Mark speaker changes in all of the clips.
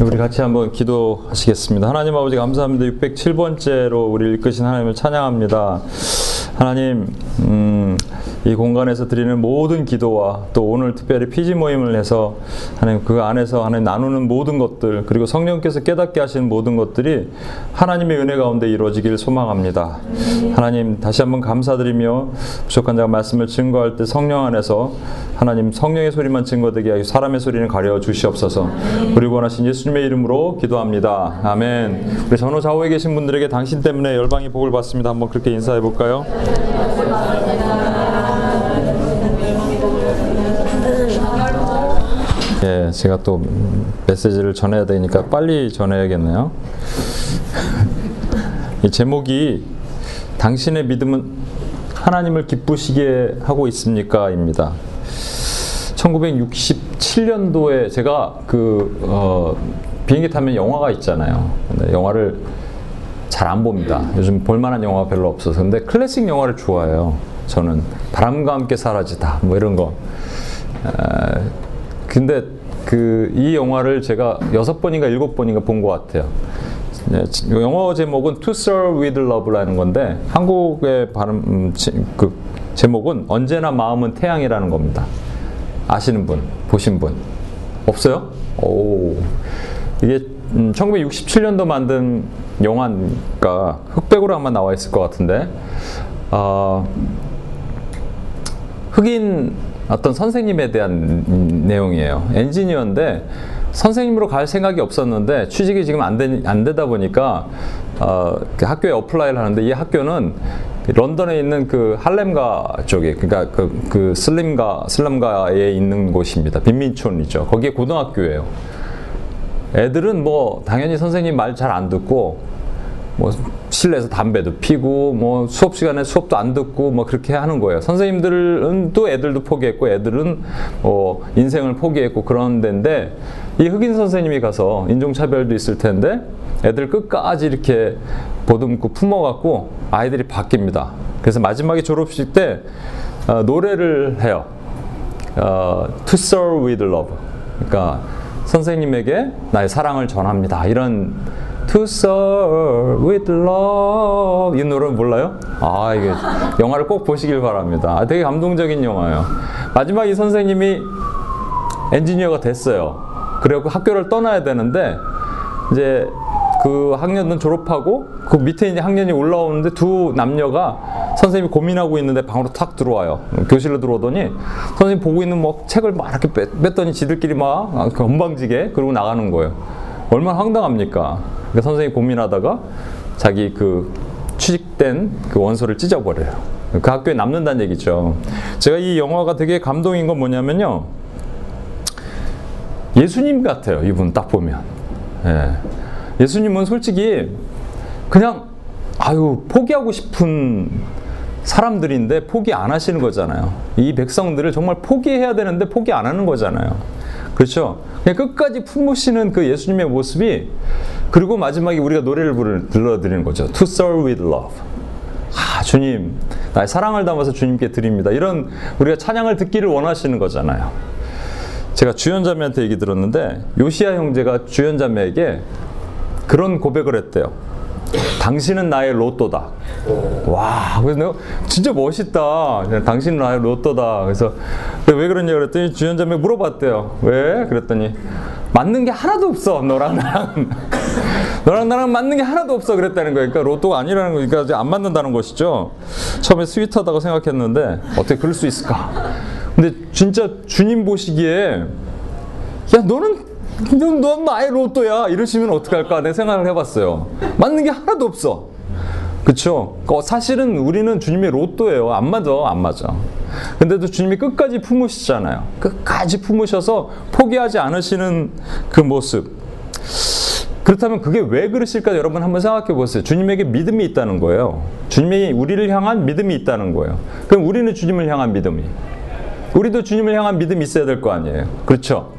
Speaker 1: 우리 같이 한번 기도하시겠습니다. 하나님 아버지 감사합니다. 607번째로 우리 이끄신 하나님을 찬양합니다. 하나님, 음, 이 공간에서 드리는 모든 기도와 또 오늘 특별히 피지 모임을 해서 하나님 그 안에서 하나님 나누는 모든 것들 그리고 성령께서 깨닫게 하시는 모든 것들이 하나님의 은혜 가운데 이루어지길 소망합니다. 하나님 다시 한번 감사드리며 부족한 자가 말씀을 증거할 때 성령 안에서 하나님 성령의 소리만 증거되게 하여 사람의 소리는 가려 주시옵소서. 그리고 원하신 예수님의 이름으로 기도합니다. 아멘. 우리 전후 좌우에 계신 분들에게 당신 때문에 열방이 복을 받습니다. 한번 그렇게 인사해 볼까요? 예, 제가 또 메시지를 전해야 되니까 빨리 전해야겠네요. 이 제목이 당신의 믿음은 하나님을 기쁘시게 하고 있습니까?입니다. 1967년도에 제가 그 어, 비행기 타면 영화가 있잖아요. 영화를 잘 안 봅니다. 요즘 볼만한 영화가 별로 없어서. 근데 클래식 영화를 좋아해요. 저는 바람과 함께 사라지다 뭐 이런 거. 에, 근데 그 이 영화를 제가 여섯 번인가 일곱 번인가 본 것 같아요. 네, 영어 제목은 To Serve with Love라는 건데 한국의 발음 음, 그 제목은 언제나 마음은 태양이라는 겁니다. 아시는 분, 보신 분 없어요? 오 이게 음, 1967년도 만든 영화니까 흑백으로 아마 나와 있을 것 같은데 어, 흑인 어떤 선생님에 대한 내용이에요. 엔지니어인데 선생님으로 갈 생각이 없었는데 취직이 지금 안, 되, 안 되다 보니까 어, 그 학교에 apply를 하는데 이 학교는 런던에 있는 그 할렘가 쪽에 그러니까 그, 그 슬림가 슬럼가에 있는 곳입니다. 빈민촌이죠. 거기에 고등학교예요. 애들은 뭐 당연히 선생님 말 잘 안 듣고 뭐 실내에서 담배도 피고 뭐 수업 시간에 수업도 안 듣고 뭐 그렇게 하는 거예요. 선생님들은 또 애들도 포기했고 애들은 뭐 인생을 포기했고 그런 데인데 이 흑인 선생님이 가서 인종차별도 있을 텐데 애들 끝까지 이렇게 보듬고 품어갖고 아이들이 바뀝니다. 그래서 마지막에 졸업식 때 어, 노래를 해요. 어, To serve with love. 그러니까 선생님에게 나의 사랑을 전합니다. 이런 To serve with love 이 노래는 몰라요? 아 이게 영화를 꼭 보시길 바랍니다. 아, 되게 감동적인 영화예요. 마지막 이 선생님이 엔지니어가 됐어요. 그래갖고 학교를 떠나야 되는데 이제 그 학년은 졸업하고 그 밑에 이제 학년이 올라오는데 두 남녀가 선생님이 고민하고 있는데 방으로 탁 들어와요. 교실로 들어오더니 선생님 보고 있는 뭐 책을 막 이렇게 뺐더니 지들끼리 막 건방지게 그러고 나가는 거예요. 얼마나 황당합니까? 그러니까 선생님이 고민하다가 자기 그 취직된 그 원서를 찢어버려요. 그 학교에 남는다는 얘기죠. 제가 이 영화가 되게 감동인 건 뭐냐면요. 예수님 같아요. 이분 딱 보면. 예. 예수님은 솔직히 그냥 아유 포기하고 싶은 사람들인데 포기 안 하시는 거잖아요. 이 백성들을 정말 포기해야 되는데 포기 안 하는 거잖아요. 그렇죠? 끝까지 품으시는 그 예수님의 모습이 그리고 마지막에 우리가 노래를 부르, 들려드리는 거죠. To serve with love. 아, 주님, 나의 사랑을 담아서 주님께 드립니다. 이런 우리가 찬양을 듣기를 원하시는 거잖아요. 제가 주연자매한테 얘기 들었는데 요시아 형제가 주연자매에게 그런 고백을 했대요. 당신은 나의 로또다. 와, 그래서 내가 진짜 멋있다. 당신은 나의 로또다. 그래서 왜 그러냐 그랬더니 주연자매 물어봤대요. 왜? 그랬더니 맞는 게 하나도 없어. 너랑 나랑. 너랑 나랑 맞는 게 하나도 없어. 그랬다는 거예요. 그러니까 로또가 아니라는 거니까 이제 안 맞는다는 것이죠. 처음에 스윗하다고 생각했는데 어떻게 그럴 수 있을까? 근데 진짜 주님 보시기에 야 너는 넌, 넌 나의 로또야. 이러시면 어떡할까? 내 생각을 해봤어요. 맞는 게 하나도 없어. 그쵸? 사실은 우리는 주님의 로또예요. 안 맞아. 안 맞아. 근데도 주님이 끝까지 품으시잖아요. 끝까지 품으셔서 포기하지 않으시는 그 모습. 그렇다면 그게 왜 그러실까 여러분 한번 생각해 보세요. 주님에게 믿음이 있다는 거예요. 주님이 우리를 향한 믿음이 있다는 거예요. 그럼 우리는 주님을 향한 믿음이. 우리도 주님을 향한 믿음이 있어야 될 거 아니에요. 그렇죠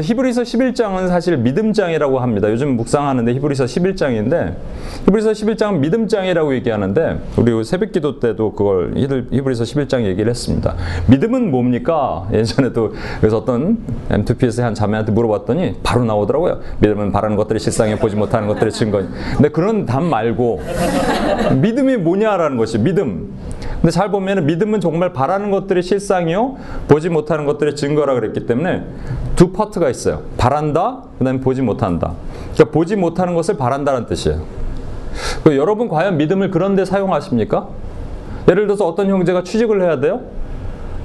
Speaker 1: 히브리서 11장은 사실 믿음장이라고 합니다. 요즘 묵상하는데 히브리서 11장인데 히브리서 11장은 믿음장이라고 얘기하는데 우리 새벽기도 때도 그걸 히브리서 11장 얘기를 했습니다. 믿음은 뭡니까? 예전에도 그래서 어떤 M2P에서 한 자매한테 물어봤더니 바로 나오더라고요. 믿음은 바라는 것들이 실상에 보지 못하는 것들의 증거. 근데 그런 답 말고 믿음이 뭐냐라는 것이 믿음. 근데 잘 보면 믿음은 정말 바라는 것들이 실상이요 보지 못하는 것들의 증거라 그랬기 때문에 두 파트가 있어요. 바란다, 그 다음에 보지 못한다. 그러니까 보지 못하는 것을 바란다는 뜻이에요. 여러분 과연 믿음을 그런데 사용하십니까? 예를 들어서 어떤 형제가 취직을 해야 돼요?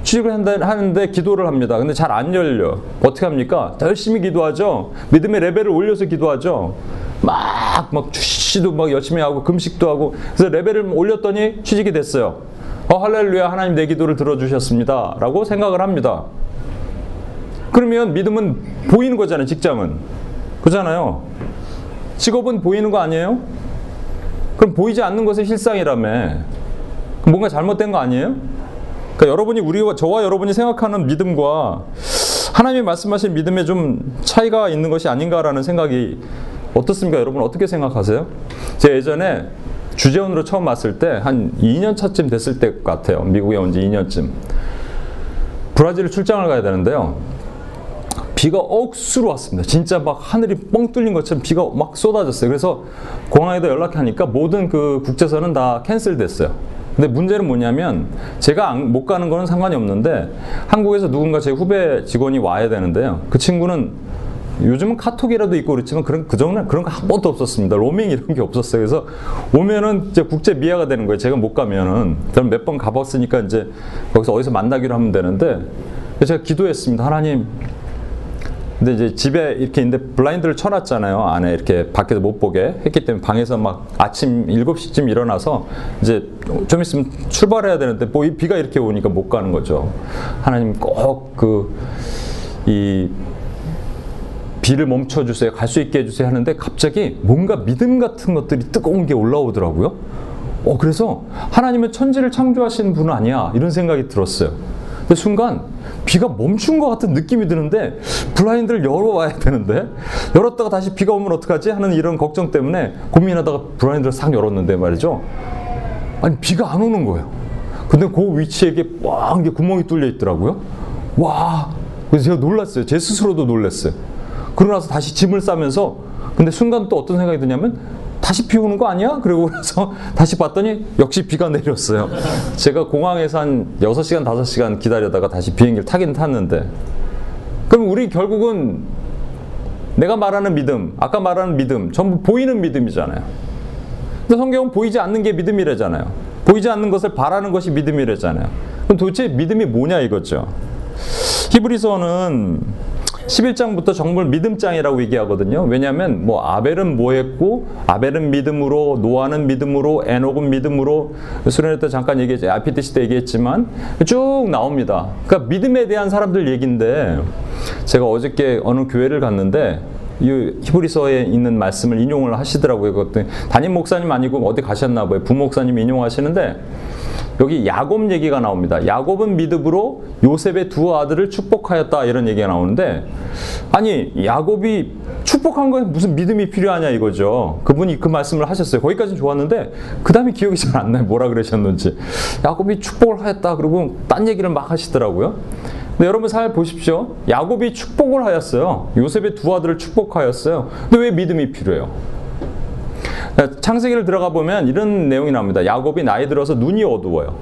Speaker 1: 취직을 하는데 기도를 합니다. 근데 잘 안 열려. 어떻게 합니까? 열심히 기도하죠. 믿음의 레벨을 올려서 기도하죠. 막, 막, 주시도 막 열심히 하고, 금식도 하고. 그래서 레벨을 올렸더니 취직이 됐어요. 어, 할렐루야, 하나님 내 기도를 들어주셨습니다. 라고 생각을 합니다. 그러면 믿음은 보이는 거잖아요, 직장은. 그잖아요. 직업은 보이는 거 아니에요? 그럼 보이지 않는 것이 실상이라며. 뭔가 잘못된 거 아니에요? 그러니까 여러분이 우리와 저와 여러분이 생각하는 믿음과 하나님이 말씀하신 믿음에 좀 차이가 있는 것이 아닌가라는 생각이 어떻습니까? 여러분 어떻게 생각하세요? 제가 예전에 주재원으로 처음 왔을 때 한 2년 차쯤 됐을 때 같아요. 미국에 온 지 2년쯤. 브라질을 출장을 가야 되는데요. 비가 억수로 왔습니다. 진짜 막 하늘이 뻥 뚫린 것처럼 비가 막 쏟아졌어요. 그래서 공항에다 연락하니까 모든 그 국제선은 다 캔슬됐어요. 근데 문제는 뭐냐면 제가 못 가는 거는 상관이 없는데 한국에서 누군가 제 후배 직원이 와야 되는데요. 그 친구는 요즘은 카톡이라도 있고 그렇지만 그런 그전에 그런 거 한 번도 없었습니다. 로밍 이런 게 없었어요. 그래서 오면은 이제 국제 미아가 되는 거예요. 제가 못 가면은 저는 몇 번 가봤으니까 이제 거기서 어디서 만나기로 하면 되는데 제가 기도했습니다. 하나님. 근데 이제 집에 이렇게 있는데 블라인드를 쳐놨잖아요. 안에 이렇게 밖에서 못 보게 했기 때문에 방에서 막 아침 7시쯤 일어나서 이제 좀 있으면 출발해야 되는데 뭐 비가 이렇게 오니까 못 가는 거죠. 하나님 꼭 그 이 비를 멈춰 주세요. 갈 수 있게 해 주세요. 하는데 갑자기 뭔가 믿음 같은 것들이 뜨거운 게 올라오더라고요. 어, 그래서 하나님은 천지를 창조하신 분 아니야. 이런 생각이 들었어요. 근데 순간 비가 멈춘 것 같은 느낌이 드는데 블라인드를 열어와야 되는데 열었다가 다시 비가 오면 어떡하지? 하는 이런 걱정 때문에 고민하다가 블라인드를 싹 열었는데 말이죠. 아니, 비가 안 오는 거예요. 근데 그 위치에 꽉 구멍이 뚫려 있더라고요. 와, 그래서 제가 놀랐어요. 제 스스로도 놀랐어요. 그러고 나서 다시 짐을 싸면서 근데 순간 또 어떤 생각이 드냐면 다시 비 오는 거 아니야? 그리고 그래서 다시 봤더니 역시 비가 내렸어요. 제가 공항에서 한 6시간, 5시간 기다려다가 다시 비행기를 타긴 탔는데 그럼 우리 결국은 내가 말하는 믿음, 아까 말하는 믿음, 전부 보이는 믿음이잖아요. 근데 성경은 보이지 않는 게 믿음이래잖아요. 보이지 않는 것을 바라는 것이 믿음이래잖아요. 그럼 도대체 믿음이 뭐냐 이거죠. 히브리서는 11장부터 정말 믿음장이라고 얘기하거든요. 왜냐하면 뭐 아벨은 뭐 했고 아벨은 믿음으로 노아는 믿음으로 에녹은 믿음으로 수련회 때 잠깐 얘기했죠. RPTC 때 얘기했지만 쭉 나옵니다. 그러니까 믿음에 대한 사람들 얘기인데 제가 어저께 어느 교회를 갔는데 이 히브리서에 있는 말씀을 인용을 하시더라고요. 그것도 담임 목사님 아니고 어디 가셨나 봐요. 부목사님 인용하시는데 여기 야곱 얘기가 나옵니다. 야곱은 믿음으로 요셉의 두 아들을 축복하였다 이런 얘기가 나오는데 아니 야곱이 축복한 거에 무슨 믿음이 필요하냐 이거죠. 그분이 그 말씀을 하셨어요. 거기까지는 좋았는데 그 다음에 기억이 잘 안 나요. 뭐라 그러셨는지. 야곱이 축복을 하였다 그러고 딴 얘기를 막 하시더라고요. 근데 여러분 잘 보십시오. 야곱이 축복을 하였어요. 요셉의 두 아들을 축복하였어요. 근데 왜 믿음이 필요해요? 창세기를 들어가 보면 이런 내용이 나옵니다. 야곱이 나이 들어서 눈이 어두워요.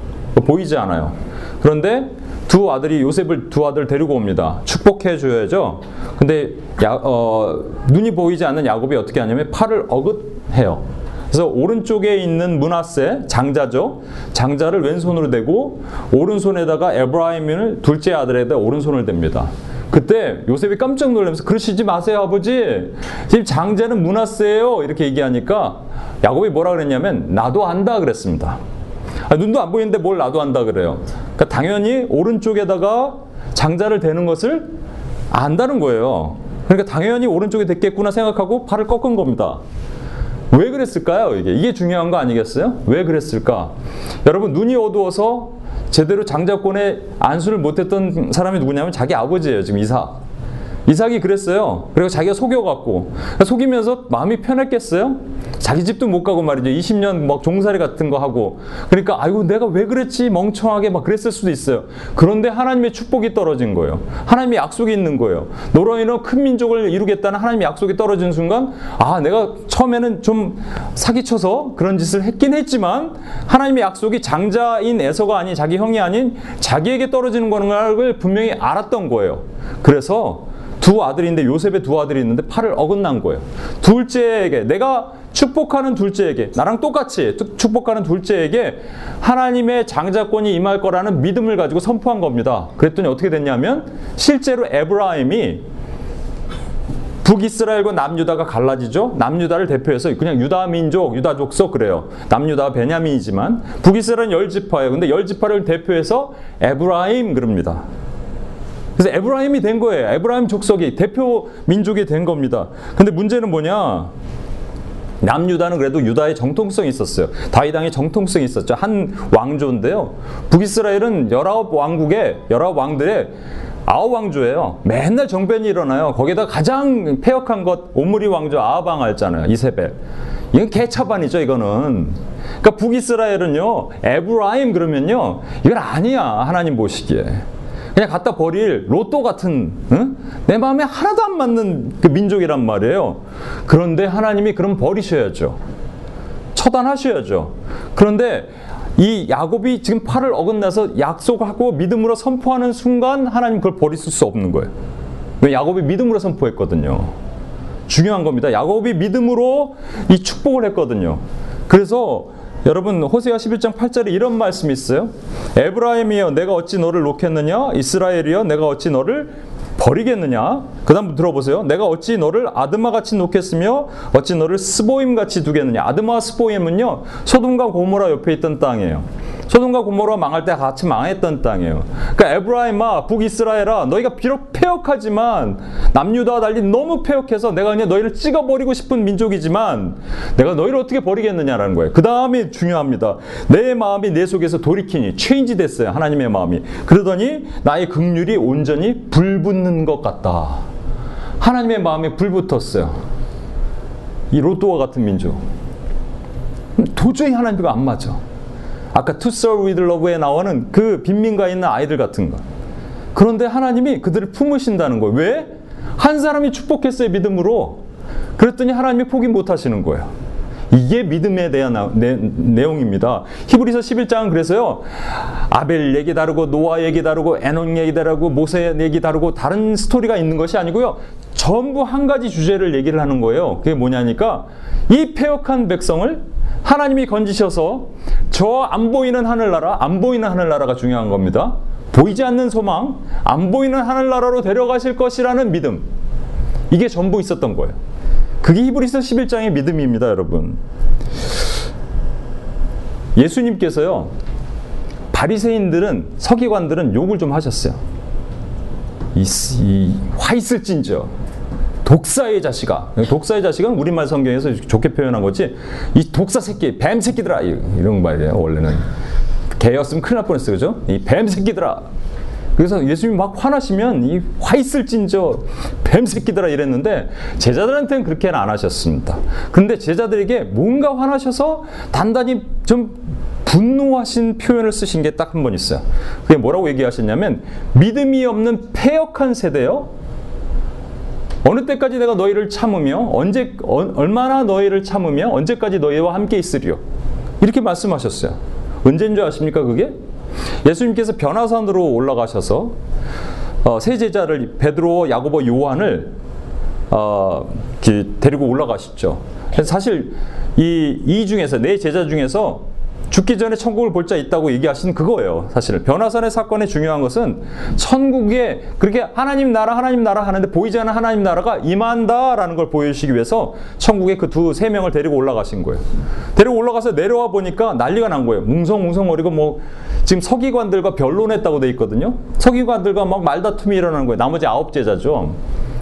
Speaker 1: 보이지 않아요. 그런데 두 아들이 요셉을 두 아들 데리고 옵니다. 축복해 줘야죠. 근데 야, 어, 눈이 보이지 않는 야곱이 어떻게 하냐면 팔을 어긋해요. 그래서 오른쪽에 있는 문하세 장자죠. 장자를 왼손으로 대고 오른손에다가 에브라임을 둘째 아들에다 오른손을 댑니다. 그때 요셉이 깜짝 놀라면서 그러시지 마세요 아버지 지금 장자는 문하세요 이렇게 얘기하니까 야곱이 뭐라 그랬냐면 나도 안다 그랬습니다. 아, 눈도 안 보이는데 뭘 나도 안다 그래요? 그러니까 당연히 오른쪽에다가 장자를 대는 것을 안다는 거예요. 그러니까 당연히 오른쪽에 됐겠구나 생각하고 팔을 꺾은 겁니다. 왜 그랬을까요 이게? 이게 중요한 거 아니겠어요? 왜 그랬을까? 여러분 눈이 어두워서 제대로 장자권에 안수를 못했던 사람이 누구냐면 자기 아버지예요. 지금 이삭. 이삭이 그랬어요. 그리고 자기가 속여갖고 속이면서 마음이 편했겠어요? 자기 집도 못 가고 말이죠. 20년 막 종살이 같은 거 하고 그러니까 아이고 내가 왜 그랬지 멍청하게 막 그랬을 수도 있어요. 그런데 하나님의 축복이 떨어진 거예요. 하나님의 약속이 있는 거예요. 인해 큰 민족을 이루겠다는 하나님의 약속이 떨어진 순간 아 내가 처음에는 좀 사기쳐서 그런 짓을 했긴 했지만 하나님의 약속이 장자인 에서가 아닌 자기 형이 아닌 자기에게 떨어지는 거는 걸 분명히 알았던 거예요. 그래서 두 아들인데 요셉의 두 아들이 있는데 팔을 어긋난 거예요. 둘째에게 내가 축복하는 둘째에게 나랑 똑같이 축복하는 둘째에게 하나님의 장자권이 임할 거라는 믿음을 가지고 선포한 겁니다. 그랬더니 어떻게 됐냐면 실제로 에브라임이 북이스라엘과 남유다가 갈라지죠. 남유다를 대표해서 그냥 유다 민족, 유다 족 속 그래요. 남유다 베냐민이지만 북이스라엘은 열 지파예요. 근데 열 지파를 대표해서 에브라임 그럽니다. 그래서 에브라임이 된 거예요. 에브라임 족속이 대표 민족이 된 겁니다. 근데 문제는 뭐냐? 남유다는 그래도 유다의 정통성이 있었어요. 다윗왕의 정통성이 있었죠. 한 왕조인데요. 북이스라엘은 열아홉 왕국의 열아홉 왕들의 아홉 왕조예요. 맨날 정변이 일어나요. 거기다 가장 폐역한 것 오므리 왕조 아하방 알잖아요. 이세벨. 이건 개차반이죠. 이거는. 그러니까 북이스라엘은요. 에브라임 그러면요. 이건 아니야. 하나님 보시기에. 그냥 갖다 버릴 로또 같은 응? 내 마음에 하나도 안 맞는 그 민족이란 말이에요. 그런데 하나님이 그럼 버리셔야죠. 처단하셔야죠. 그런데 이 야곱이 지금 팔을 어긋나서 약속하고 믿음으로 선포하는 순간 하나님 그걸 버릴 수 없는 거예요. 왜 야곱이 믿음으로 선포했거든요. 중요한 겁니다. 야곱이 믿음으로 이 축복을 했거든요. 그래서 여러분 호세아 11장 8절에 이런 말씀이 있어요. 에브라임이여 내가 어찌 너를 놓겠느냐 이스라엘이여 내가 어찌 너를 버리겠느냐? 그 다음 들어보세요. 내가 어찌 너를 아드마 같이 놓겠으며 어찌 너를 스보임 같이 두겠느냐? 아드마 스보임은요 소돔과 고모라 옆에 있던 땅이에요. 소돔과 고모라 망할 때 같이 망했던 땅이에요. 그러니까 에브라임아 북이스라엘아 너희가 비록 폐역하지만 남유다와 달리 너무 폐역해서 내가 그냥 너희를 찍어버리고 싶은 민족이지만 내가 너희를 어떻게 버리겠느냐라는 거예요. 그 다음이 중요합니다. 내 마음이 내 속에서 돌이키니 체인지 됐어요. 하나님의 마음이. 그러더니 나의 극률이 온전히 불붙는 것 같다. 하나님의 마음에 불붙었어요. 이 로또와 같은 민족. 도저히 하나님과 안 맞아. 아까 To serve with love에 나오는 그 빈민가에 있는 아이들 같은 거. 그런데 하나님이 그들을 품으신다는 거예요. 왜? 한 사람이 축복했어요, 믿음으로. 그랬더니 하나님이 포기 못 하시는 거예요. 이게 믿음에 대한 내, 내용입니다. 히브리서 11장은 그래서요. 아벨 얘기 다르고 노아 얘기 다르고 에논 얘기 다르고 모세 얘기 다르고 다른 스토리가 있는 것이 아니고요. 전부 한 가지 주제를 얘기를 하는 거예요. 그게 뭐냐니까 이 폐역한 백성을 하나님이 건지셔서 저 안 보이는 하늘나라, 안 보이는 하늘나라가 중요한 겁니다. 보이지 않는 소망, 안 보이는 하늘나라로 데려가실 것이라는 믿음. 이게 전부 있었던 거예요. 그게 히브리서 11장의 믿음입니다, 여러분. 예수님께서요. 바리새인들은 서기관들은 욕을 좀 하셨어요. 이, 이 화 있을진저 독사의 자식아. 독사의 자식은 우리말 성경에서 좋게 표현한 거지. 이 독사 새끼, 뱀 새끼들아. 이런 말이에요, 원래는. 개였으면 큰일 날 뻔했어요, 그죠? 이 뱀 새끼들아. 그래서 예수님이 막 화나시면 이 화 있을진저 뱀 새끼들아 이랬는데 제자들한테는 그렇게는 안 하셨습니다. 근데 제자들에게 뭔가 화나셔서 단단히 좀 분노하신 표현을 쓰신 게 딱 한 번 있어요. 그게 뭐라고 얘기하셨냐면 믿음이 없는 폐역한 세대요. 어느 때까지 내가 너희를 참으며 언제 어, 얼마나 너희를 참으며 언제까지 너희와 함께 있으리요. 이렇게 말씀하셨어요. 언제인 줄 아십니까 그게? 예수님께서 변화산으로 올라가셔서 어, 세 제자를 베드로, 야고보, 요한을 어, 데리고 올라가시죠. 사실 이, 이 중에서 네 제자 중에서 죽기 전에 천국을 볼 자 있다고 얘기하신 그거예요. 사실은 변화산의 사건의 중요한 것은 천국에 그렇게 하나님 나라 하나님 나라 하는데 보이지 않는 하나님 나라가 임한다라는 걸 보여주시기 위해서 천국에 그 두 세 명을 데리고 올라가신 거예요. 데리고 올라가서 내려와 보니까 난리가 난 거예요. 뭉성뭉성거리고 뭐 지금 서기관들과 변론했다고 돼 있거든요. 서기관들과 막 말다툼이 일어나는 거예요. 나머지 아홉 제자죠.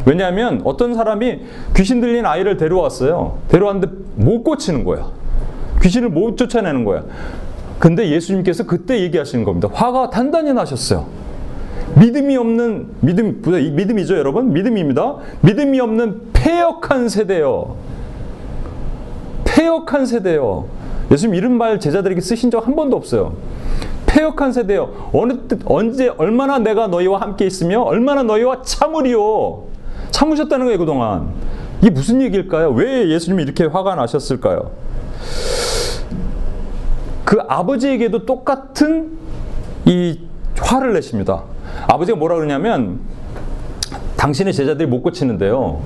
Speaker 1: 왜냐하면 어떤 사람이 귀신 들린 아이를 데려왔어요. 데려왔는데 못 고치는 거야. 귀신을 못 쫓아내는 거야. 근데 예수님께서 그때 얘기하시는 겁니다. 화가 단단히 나셨어요. 믿음이 없는 믿음 믿음이죠, 여러분. 믿음입니다. 믿음이 없는 폐역한 세대요. 폐역한 세대요. 예수님 이런 말 제자들에게 쓰신 적 한 번도 없어요. 폐역한 세대요. 어느 때, 언제 얼마나 내가 너희와 함께 있으며 얼마나 너희와 참으리요. 참으셨다는 거예요 그동안. 이게 무슨 얘기일까요? 왜 예수님이 이렇게 화가 나셨을까요? 그 아버지에게도 똑같은 이 화를 내십니다. 아버지가 뭐라 그러냐면 당신의 제자들이 못 고치는데요.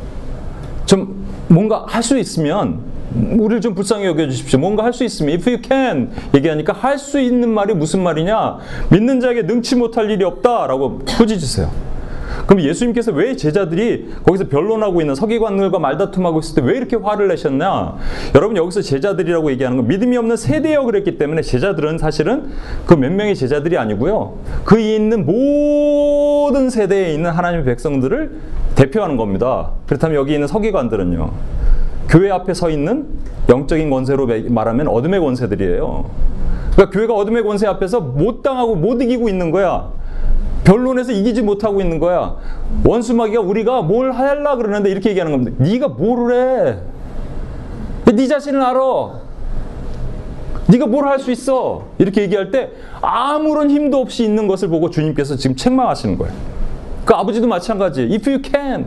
Speaker 1: 좀 뭔가 할 수 있으면 우리를 좀 불쌍히 여겨주십시오. 뭔가 할 수 있으면 if you can 얘기하니까 할 수 있는 말이 무슨 말이냐? 믿는 자에게 능치 못할 일이 없다라고 꾸짖으세요. 그럼 예수님께서 왜 제자들이 거기서 변론하고 있는 서기관들과 말다툼하고 있을 때 왜 이렇게 화를 내셨냐? 여러분 여기서 제자들이라고 얘기하는 건 믿음이 없는 세대여 그랬기 때문에 제자들은 사실은 그 몇 명의 제자들이 아니고요. 그 있는 모든 세대에 있는 하나님의 백성들을 대표하는 겁니다. 그렇다면 여기 있는 서기관들은요. 교회 앞에 서 있는 영적인 권세로 말하면 어둠의 권세들이에요. 그러니까 교회가 어둠의 권세 앞에서 못 당하고 못 이기고 있는 거야. 변론에서 이기지 못하고 있는 거야. 원수마귀가 우리가 뭘 하려 그러는데 이렇게 얘기하는 겁니다. 네가 뭐를 해? 네 자신을 알아. 네가 뭘 할 수 있어? 이렇게 얘기할 때 아무런 힘도 없이 있는 것을 보고 주님께서 지금 책망하시는 거예요. 그 아버지도 마찬가지. If you can.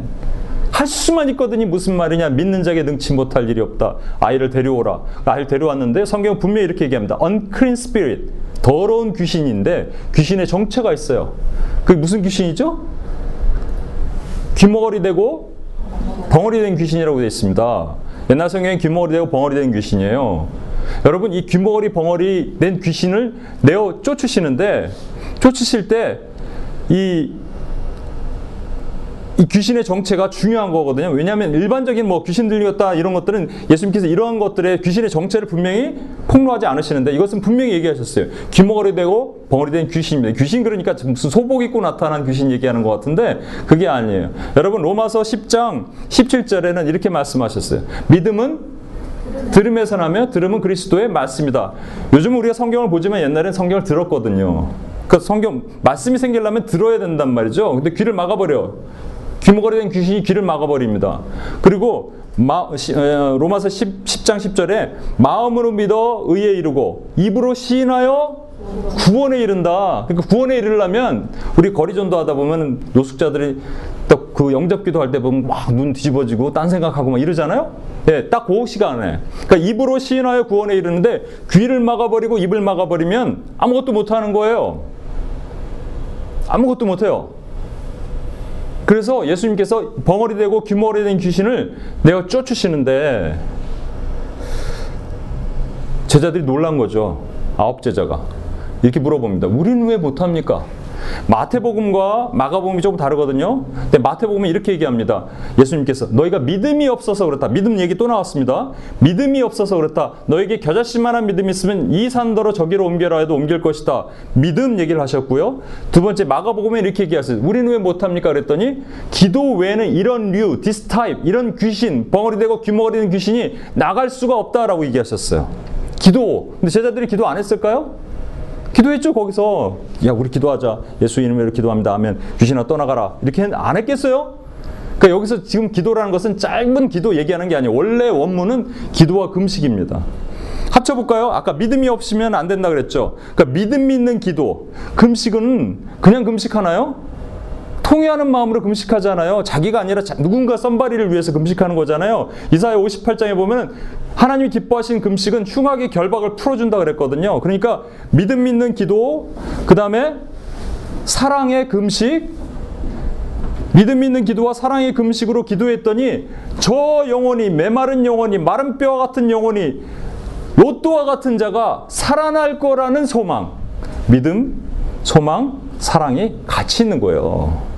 Speaker 1: 할 수만 있거든요. 무슨 말이냐? 믿는 자에게 능치 못할 일이 없다. 아이를 데려오라. 아이를 데려왔는데 성경은 분명히 이렇게 얘기합니다. unclean spirit. 더러운 귀신인데 귀신의 정체가 있어요. 그게 무슨 귀신이죠? 귀머거리 되고 벙어리 된 귀신이라고 되어 있습니다. 옛날 성경에 귀머거리 되고 벙어리 된 귀신이에요. 여러분 이 귀머거리 벙어리 된 귀신을 내어 쫓으시는데 쫓으실 때 이 이 귀신의 정체가 중요한 거거든요. 왜냐하면 일반적인 뭐 귀신 들렸다 이런 것들은 예수님께서 이러한 것들의 귀신의 정체를 분명히 폭로하지 않으시는데 이것은 분명히 얘기하셨어요. 귀머거리 되고 벙어리 된 귀신입니다. 귀신 그러니까 무슨 소복 입고 나타난 귀신 얘기하는 것 같은데 그게 아니에요. 여러분 로마서 10장 17절에는 이렇게 말씀하셨어요. 믿음은 들음에서 나며 들음은 그리스도의 말씀이다. 요즘 우리가 성경을 보지만 옛날엔 성경을 들었거든요. 그 성경 말씀이 생기려면 들어야 된단 말이죠. 근데 귀를 막아버려. 귀머거리 된 귀신이 귀를 막아버립니다. 그리고 마, 로마서 10, 10장 10절에 마음으로 믿어 의에 이르고 입으로 시인하여 구원에 이른다. 그러니까 구원에 이르려면 우리 거리 전도 하다 보면 노숙자들이 딱 그 영접기도 할 때 보면 막 눈 뒤집어지고 딴 생각하고 막 이러잖아요. 예, 딱 그 시간에. 그러니까 입으로 시인하여 구원에 이르는데 귀를 막아버리고 입을 막아버리면 아무것도 못하는 거예요. 아무것도 못해요. 그래서 예수님께서 벙어리 되고 귀머리 된 귀신을 내어 쫓으시는데 제자들이 놀란 거죠. 아홉 제자가. 이렇게 물어봅니다. 우리는 왜 못합니까? 마태복음과 마가복음이 조금 다르거든요. 근데 마태복음은 이렇게 얘기합니다. 예수님께서 너희가 믿음이 없어서 그렇다. 믿음 얘기 또 나왔습니다. 믿음이 없어서 그렇다. 너에게 겨자씨만한 믿음이 있으면 이 산더러 저기로 옮겨라 해도 옮길 것이다. 믿음 얘기를 하셨고요. 두 번째 마가복음에 이렇게 얘기하세요. 우리는 왜 못합니까? 그랬더니 기도 외에는 이런 류, this type, 이런 귀신, 벙어리 되고 귀머거리 는 귀신이 나갈 수가 없다라고 얘기하셨어요. 기도. 근데 제자들이 기도 안 했을까요? 기도했죠 거기서. 야 우리 기도하자. 예수 이름으로 기도합니다. 하면 귀신아 떠나가라. 이렇게 안 했겠어요? 그러니까 여기서 지금 기도라는 것은 짧은 기도 얘기하는 게 아니에요. 원래 원문은 기도와 금식입니다. 합쳐볼까요? 아까 믿음이 없으면 안 된다 그랬죠? 그러니까 믿음 믿는 기도. 금식은 그냥 금식하나요? 통회하는 마음으로 금식하잖아요. 자기가 아니라 누군가 썸바리를 위해서 금식하는 거잖아요. 이사야 58장에 보면 하나님이 기뻐하신 금식은 흉악의 결박을 풀어준다 그랬거든요. 그러니까 믿음 믿는 기도, 그 다음에 사랑의 금식, 믿음 믿는 기도와 사랑의 금식으로 기도했더니 저 영혼이 메마른 영혼이 마른 뼈와 같은 영혼이 로또와 같은 자가 살아날 거라는 소망, 믿음, 소망, 사랑이 같이 있는 거예요.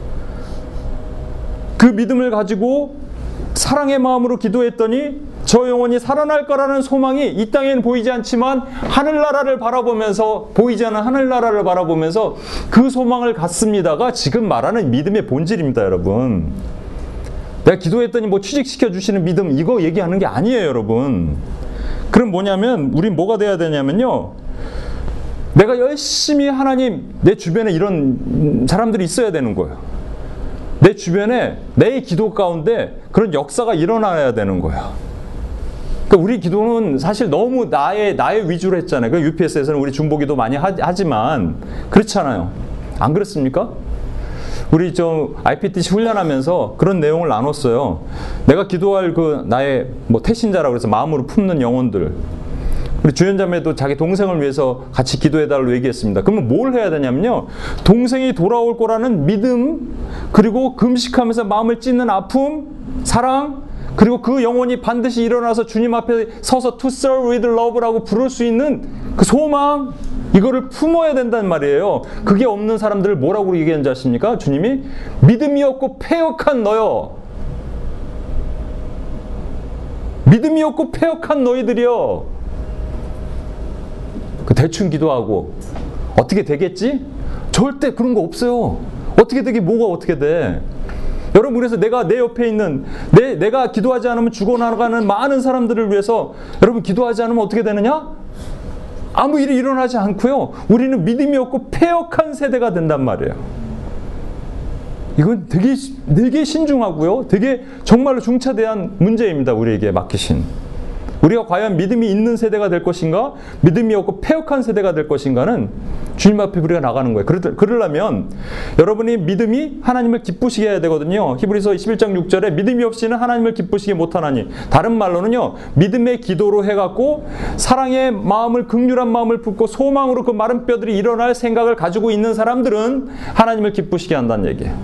Speaker 1: 그 믿음을 가지고 사랑의 마음으로 기도했더니 저 영혼이 살아날 거라는 소망이 이 땅에는 보이지 않지만 하늘나라를 바라보면서 보이지 않는 하늘나라를 바라보면서 그 소망을 갖습니다가 지금 말하는 믿음의 본질입니다, 여러분. 내가 기도했더니 뭐 취직시켜 주시는 믿음 이거 얘기하는 게 아니에요, 여러분. 그럼 뭐냐면 우린 뭐가 돼야 되냐면요. 내가 열심히 하나님 내 주변에 이런 사람들이 있어야 되는 거예요. 내 주변에 내 기도 가운데 그런 역사가 일어나야 되는 거예요. 그러니까 우리 기도는 사실 너무 나의 나의 위주로 했잖아요. 그 UPS에서는 우리 중보기도 많이 하, 지만 그렇잖아요. 안 그렇습니까? 우리 좀 IPTC 훈련하면서 그런 내용을 나눴어요. 내가 기도할 그 나의 뭐 태신자라고 그래서 마음으로 품는 영혼들. 우리 주연자매도 자기 동생을 위해서 같이 기도해달라고 얘기했습니다. 그러면 뭘 해야 되냐면요. 동생이 돌아올 거라는 믿음, 그리고 금식하면서 마음을 찢는 아픔, 사랑, 그리고 그 영혼이 반드시 일어나서 주님 앞에 서서 to serve with love라고 부를 수 있는 그 소망, 이거를 품어야 된다는 말이에요. 그게 없는 사람들을 뭐라고 얘기하는지 아십니까? 주님이 믿음이 없고 폐역한 너요. 믿음이 없고 폐역한 너희들이요. 그 대충 기도하고 어떻게 되겠지? 절대 그런 거 없어요. 어떻게 되게 뭐가 어떻게 돼? 여러분 그래서 내가 내 옆에 있는 내 내가 기도하지 않으면 죽어나가는 많은 사람들을 위해서 여러분 기도하지 않으면 어떻게 되느냐? 아무 일이 일어나지 않고요. 우리는 믿음이 없고 폐역한 세대가 된단 말이에요. 이건 되게 되게 신중하고요. 되게 정말로 중차대한 문제입니다. 우리에게 맡기신. 우리가 과연 믿음이 있는 세대가 될 것인가, 믿음이 없고 폐역한 세대가 될 것인가는 주님 앞에 우리가 나가는 거예요. 그러려면 여러분이 믿음이 하나님을 기쁘시게 해야 되거든요. 히브리서 21장 6절에 믿음이 없이는 하나님을 기쁘시게 못하나니 다른 말로는요. 믿음의 기도로 해갖고 사랑의 마음을 극률한 마음을 품고 소망으로 그 마른 뼈들이 일어날 생각을 가지고 있는 사람들은 하나님을 기쁘시게 한다는 얘기예요.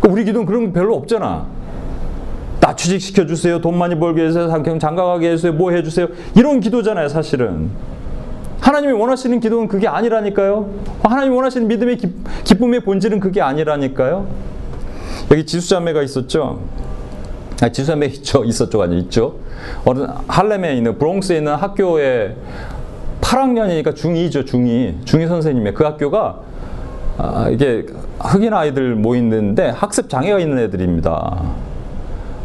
Speaker 1: 그러니까 우리 기도는 그런 거 별로 없잖아. 나 취직시켜 주세요. 돈 많이 벌게 해주세요. 상경 장가 가게 해주세요. 뭐 해주세요. 이런 기도잖아요, 사실은. 하나님이 원하시는 기도는 그게 아니라니까요. 하나님이 원하시는 믿음의 기, 기쁨의 본질은 그게 아니라니까요. 여기 지수자매가 있었죠. 아, 지수자매 있죠. 있었죠. 아니 있죠. 어느 할렘에 있는 브롱스에 있는 학교에 8학년이니까 중2죠. 중2. 중2 선생님의 그 학교가 아, 이게 흑인 아이들 모이는데 학습 장애가 있는 애들입니다.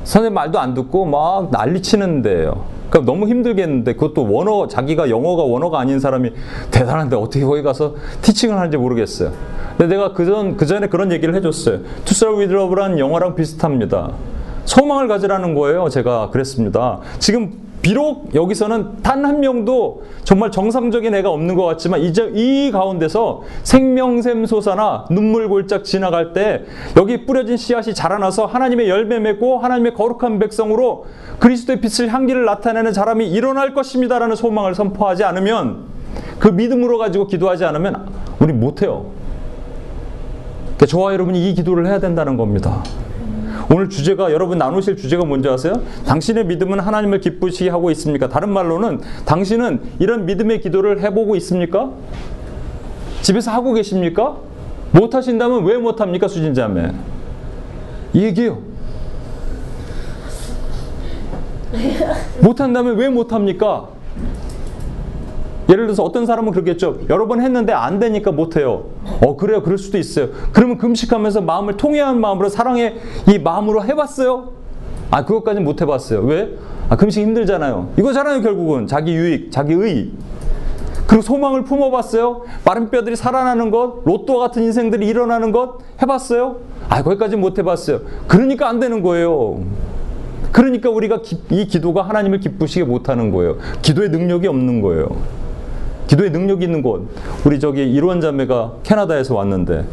Speaker 1: 선생님 말도 안 듣고 막 난리 치는데요. 그러니까 너무 힘들겠는데 그것도 원어 자기가 영어가 원어가 아닌 사람이 대단한데 어떻게 거기 가서 티칭을 하는지 모르겠어요. 근데 내가 그전 그 전에 그런 얘기를 해줬어요. With love란 영어랑 비슷합니다. 소망을 가지라는 거예요. 제가 그랬습니다. 지금 비록 여기서는 단 한 명도 정말 정상적인 애가 없는 것 같지만 이제 이 가운데서 생명샘 솟아나 눈물 골짝 지나갈 때 여기 뿌려진 씨앗이 자라나서 하나님의 열매 맺고 하나님의 거룩한 백성으로 그리스도의 빛을 향기를 나타내는 사람이 일어날 것입니다라는 소망을 선포하지 않으면 그 믿음으로 가지고 기도하지 않으면 우리 못해요. 그러니까 저와 여러분이 이 기도를 해야 된다는 겁니다. 오늘 주제가 여러분 나누실 주제가 뭔지 아세요? 당신의 믿음은 하나님을 기쁘시게 하고 있습니까? 다른 말로는 당신은 이런 믿음의 기도를 해보고 있습니까? 집에서 하고 계십니까? 못 하신다면 왜 못 합니까, 수진자매? 이 얘기예요. 못 한다면 왜 못 합니까? 예를 들어서 어떤 사람은 그러겠죠. 여러 번 했는데 안 되니까 못해요. 어, 그래요. 그럴 수도 있어요. 그러면 금식하면서 마음을 통해한 마음으로 사랑의 이 마음으로 해봤어요? 아, 그것까지는 못 해봤어요. 왜? 아, 금식 힘들잖아요. 이거잖아요, 결국은. 자기 유익, 자기 의. 그리고 소망을 품어봤어요? 마른 뼈들이 살아나는 것, 로또 같은 인생들이 일어나는 것 해봤어요? 아, 거기까지 못 해봤어요. 그러니까 안 되는 거예요. 그러니까 우리가 기, 이 기도가 하나님을 기쁘시게 못하는 거예요. 기도의 능력이 없는 거예요. 기도의 능력이 있는 곳. 우리 저기 이론 자매가 캐나다에서 왔는데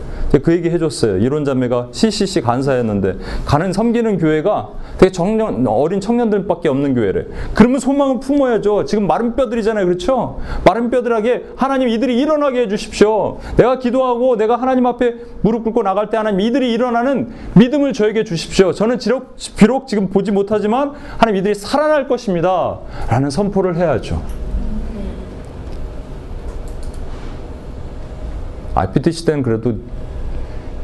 Speaker 1: 그 얘기 해줬어요. 이론 자매가 CCC 간사였는데 가는 섬기는 교회가 되게 청년 어린 청년들밖에 없는 교회래. 그러면 소망을 품어야죠. 지금 마른 뼈들이잖아요, 그렇죠? 마른 뼈들에게 하나님 이들이 일어나게 해주십시오. 내가 기도하고 내가 하나님 앞에 무릎 꿇고 나갈 때 하나님 이들이 일어나는 믿음을 저에게 주십시오. 저는 비록, 비록 지금 보지 못하지만 하나님 이들이 살아날 것입니다.라는 선포를 해야죠. IPTC 때는 그래도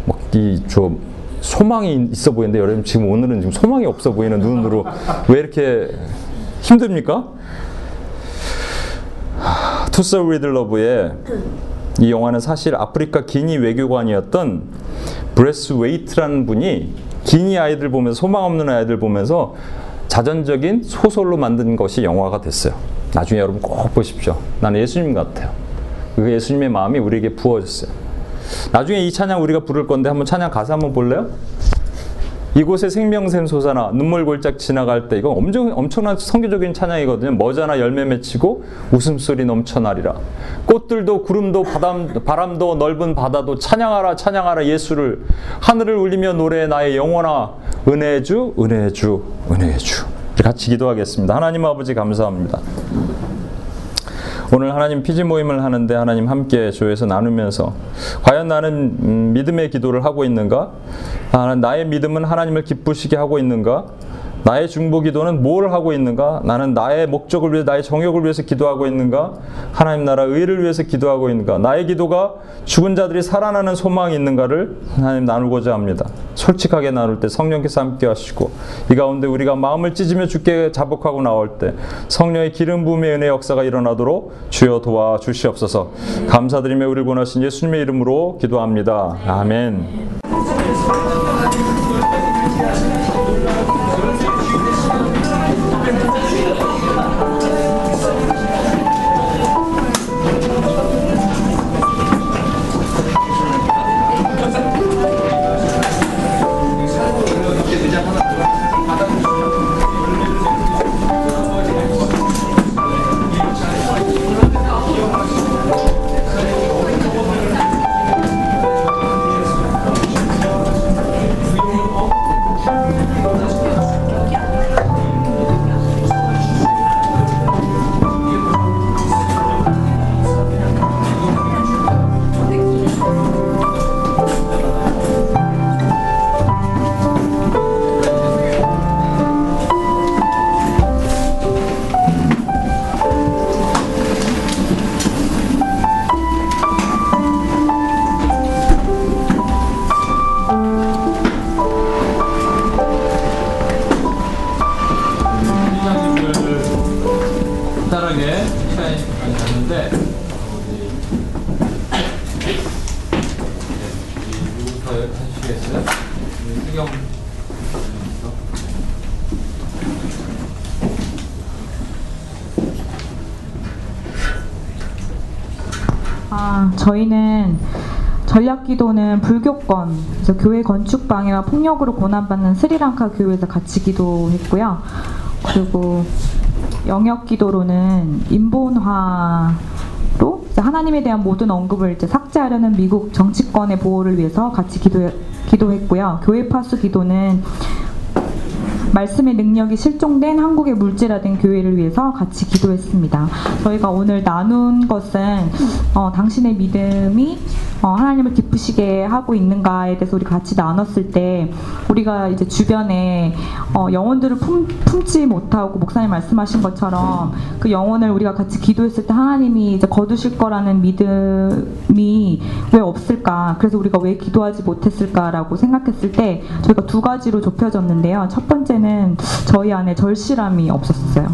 Speaker 1: 막 이 저 소망이 있어 보이는데 여러분 지금 오늘은 지금 소망이 없어 보이는 눈으로 왜 이렇게 힘듭니까? 투서 리들러브의 이 영화는 사실 아프리카 기니 외교관이었던 브레스 웨이트라는 분이 기니 아이들 보면서 소망 없는 아이들 보면서 자전적인 소설로 만든 것이 영화가 됐어요. 나중에 여러분 꼭 보십시오. 나는 예수님 같아요. 그 예수님의 마음이 우리에게 부어졌어요. 나중에 이 찬양 우리가 부를 건데 한번 찬양 가사 한번 볼래요? 이곳에 생명샘 솟아나 눈물 골짝 지나갈 때 이거 엄청 엄청난 성교적인 찬양이거든요. 머자나 열매 맺히고 웃음소리 넘쳐나리라. 꽃들도 구름도 바람, 바람도 넓은 바다도 찬양하라 찬양하라 예수를 하늘을 울리며 노래 나의 영원아 은혜의 주 은혜의 주 은혜의 주 같이 기도하겠습니다. 하나님 아버지 감사합니다. 오늘 하나님 피지 모임을 하는데 하나님 함께 조에서 나누면서 과연 나는 음, 믿음의 기도를 하고 있는가? 아, 나의 믿음은 하나님을 기쁘시게 하고 있는가? 나의 중보 기도는 뭘 하고 있는가? 나는 나의 목적을 위해 나의 정욕을 위해서 기도하고 있는가? 하나님 나라 의를 위해서 기도하고 있는가? 나의 기도가 죽은 자들이 살아나는 소망이 있는가를 하나님 나누고자 합니다. 솔직하게 나눌 때 성령께서 함께 하시고 이 가운데 우리가 마음을 찢으며 주께 자복하고 나올 때 성령의 기름 부음의 은혜 역사가 일어나도록 주여 도와 주시옵소서. 감사드리며 우리를 원하신 예수님의 이름으로 기도합니다. 아멘.
Speaker 2: 기도는 불교권, 그래서 교회 건축 방해와 폭력으로 고난받는 스리랑카 교회에서 같이 기도했고요. 그리고 영역 기도로는 인본화로 하나님에 대한 모든 언급을 이제 삭제하려는 미국 정치권의 보호를 위해서 같이 기도, 기도했고요. 교회 파수 기도는 말씀의 능력이 실종된 한국의 물질화된 교회를 위해서 같이 기도했습니다. 저희가 오늘 나눈 것은 어, 당신의 믿음이 어, 하나님을 기쁘시게 하고 있는가에 대해서 우리 같이 나눴을 때 우리가 이제 주변에 어, 영혼들을 품, 품지 못하고 목사님 말씀하신 것처럼 그 영혼을 우리가 같이 기도했을 때 하나님이 이제 거두실 거라는 믿음이 왜 없을까? 그래서 우리가 왜 기도하지 못했을까라고 생각했을 때 저희가 두 가지로 좁혀졌는데요. 첫 번째는 저희 안에 절실함이 없었어요.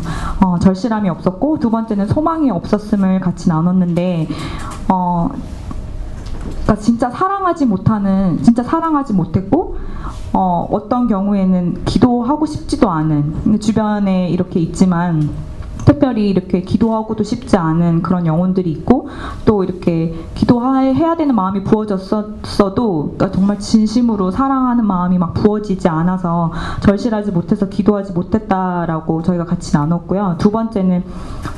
Speaker 2: 어, 절실함이 없었고 두 번째는 소망이 없었음을 같이 나눴는데 어, 그러니까 진짜 사랑하지 못하는 진짜 사랑하지 못했고 어, 어떤 경우에는 기도하고 싶지도 않은 주변에 이렇게 있지만 특별히 이렇게 기도하고도 싶지 않은 그런 영혼들이 있고 또 이렇게 기도해야 되는 마음이 부어졌어도 그러니까 정말 진심으로 사랑하는 마음이 막 부어지지 않아서 절실하지 못해서 기도하지 못했다라고 저희가 같이 나눴고요. 두 번째는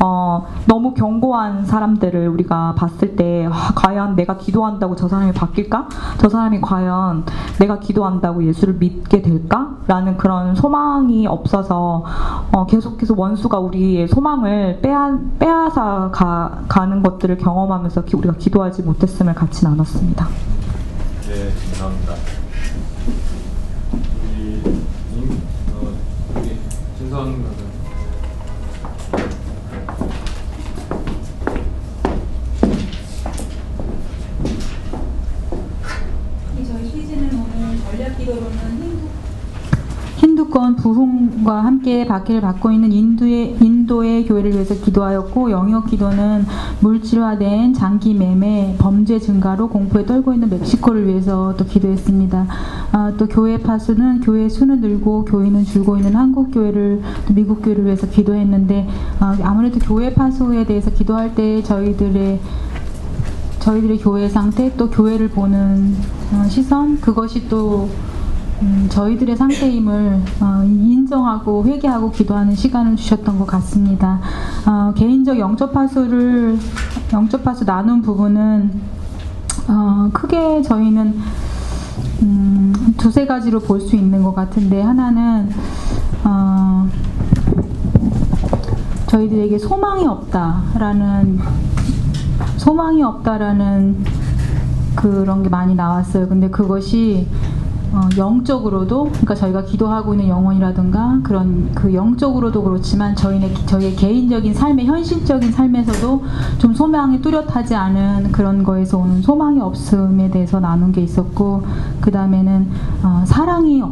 Speaker 2: 어, 너무 견고한 사람들을 우리가 봤을 때 아, 과연 내가 기도한다고 저 사람이 바뀔까? 저 사람이 과연 내가 기도한다고 예수를 믿게 될까? 라는 그런 소망이 없어서 어, 계속해서 원수가 우리의 소망을 빼앗, 빼앗아 가, 가는 것들을 경험하면서 기, 우리가 기도하지 못했음을 같이 나눴습니다.
Speaker 1: 네, 감사합니다. 우리 임, 어, 우리 진선
Speaker 3: 저희 시즌은 오늘 전략 기도로는
Speaker 2: 힌두권 부흥과 함께 박해를 받고 있는 인도의, 인도의 교회를 위해서 기도하였고 영역 기도는 물질화된 장기 매매 범죄 증가로 공포에 떨고 있는 멕시코를 위해서 또 기도했습니다. 아, 또 교회 파수는 교회 수는 늘고 교회는 줄고 있는 한국 교회를 또 미국 교회를 위해서 기도했는데 아, 아무래도 교회 파수에 대해서 기도할 때 저희들의
Speaker 4: 저희들의 교회 상태 또 교회를 보는 어, 시선 그것이 또 음, 저희들의 상태임을 어, 인정하고 회개하고 기도하는 시간을 주셨던 것 같습니다. 어, 개인적 영적 파수를 영적 파수 나눈 부분은 어, 크게 저희는 음, 두세 가지로 볼 수 있는 것 같은데 하나는 어, 저희들에게 소망이 없다라는 소망이 없다라는 그런 게 많이 나왔어요. 근데 그것이 어, 영적으로도 그러니까 저희가 기도하고 있는 영혼이라든가 그런 그 영적으로도 그렇지만 저희의 저희의 개인적인 삶의 현실적인 삶에서도 좀 소망이 뚜렷하지 않은 그런 거에서 오는 소망이 없음에 대해서 나눈 게 있었고 그 다음에는 어, 사랑이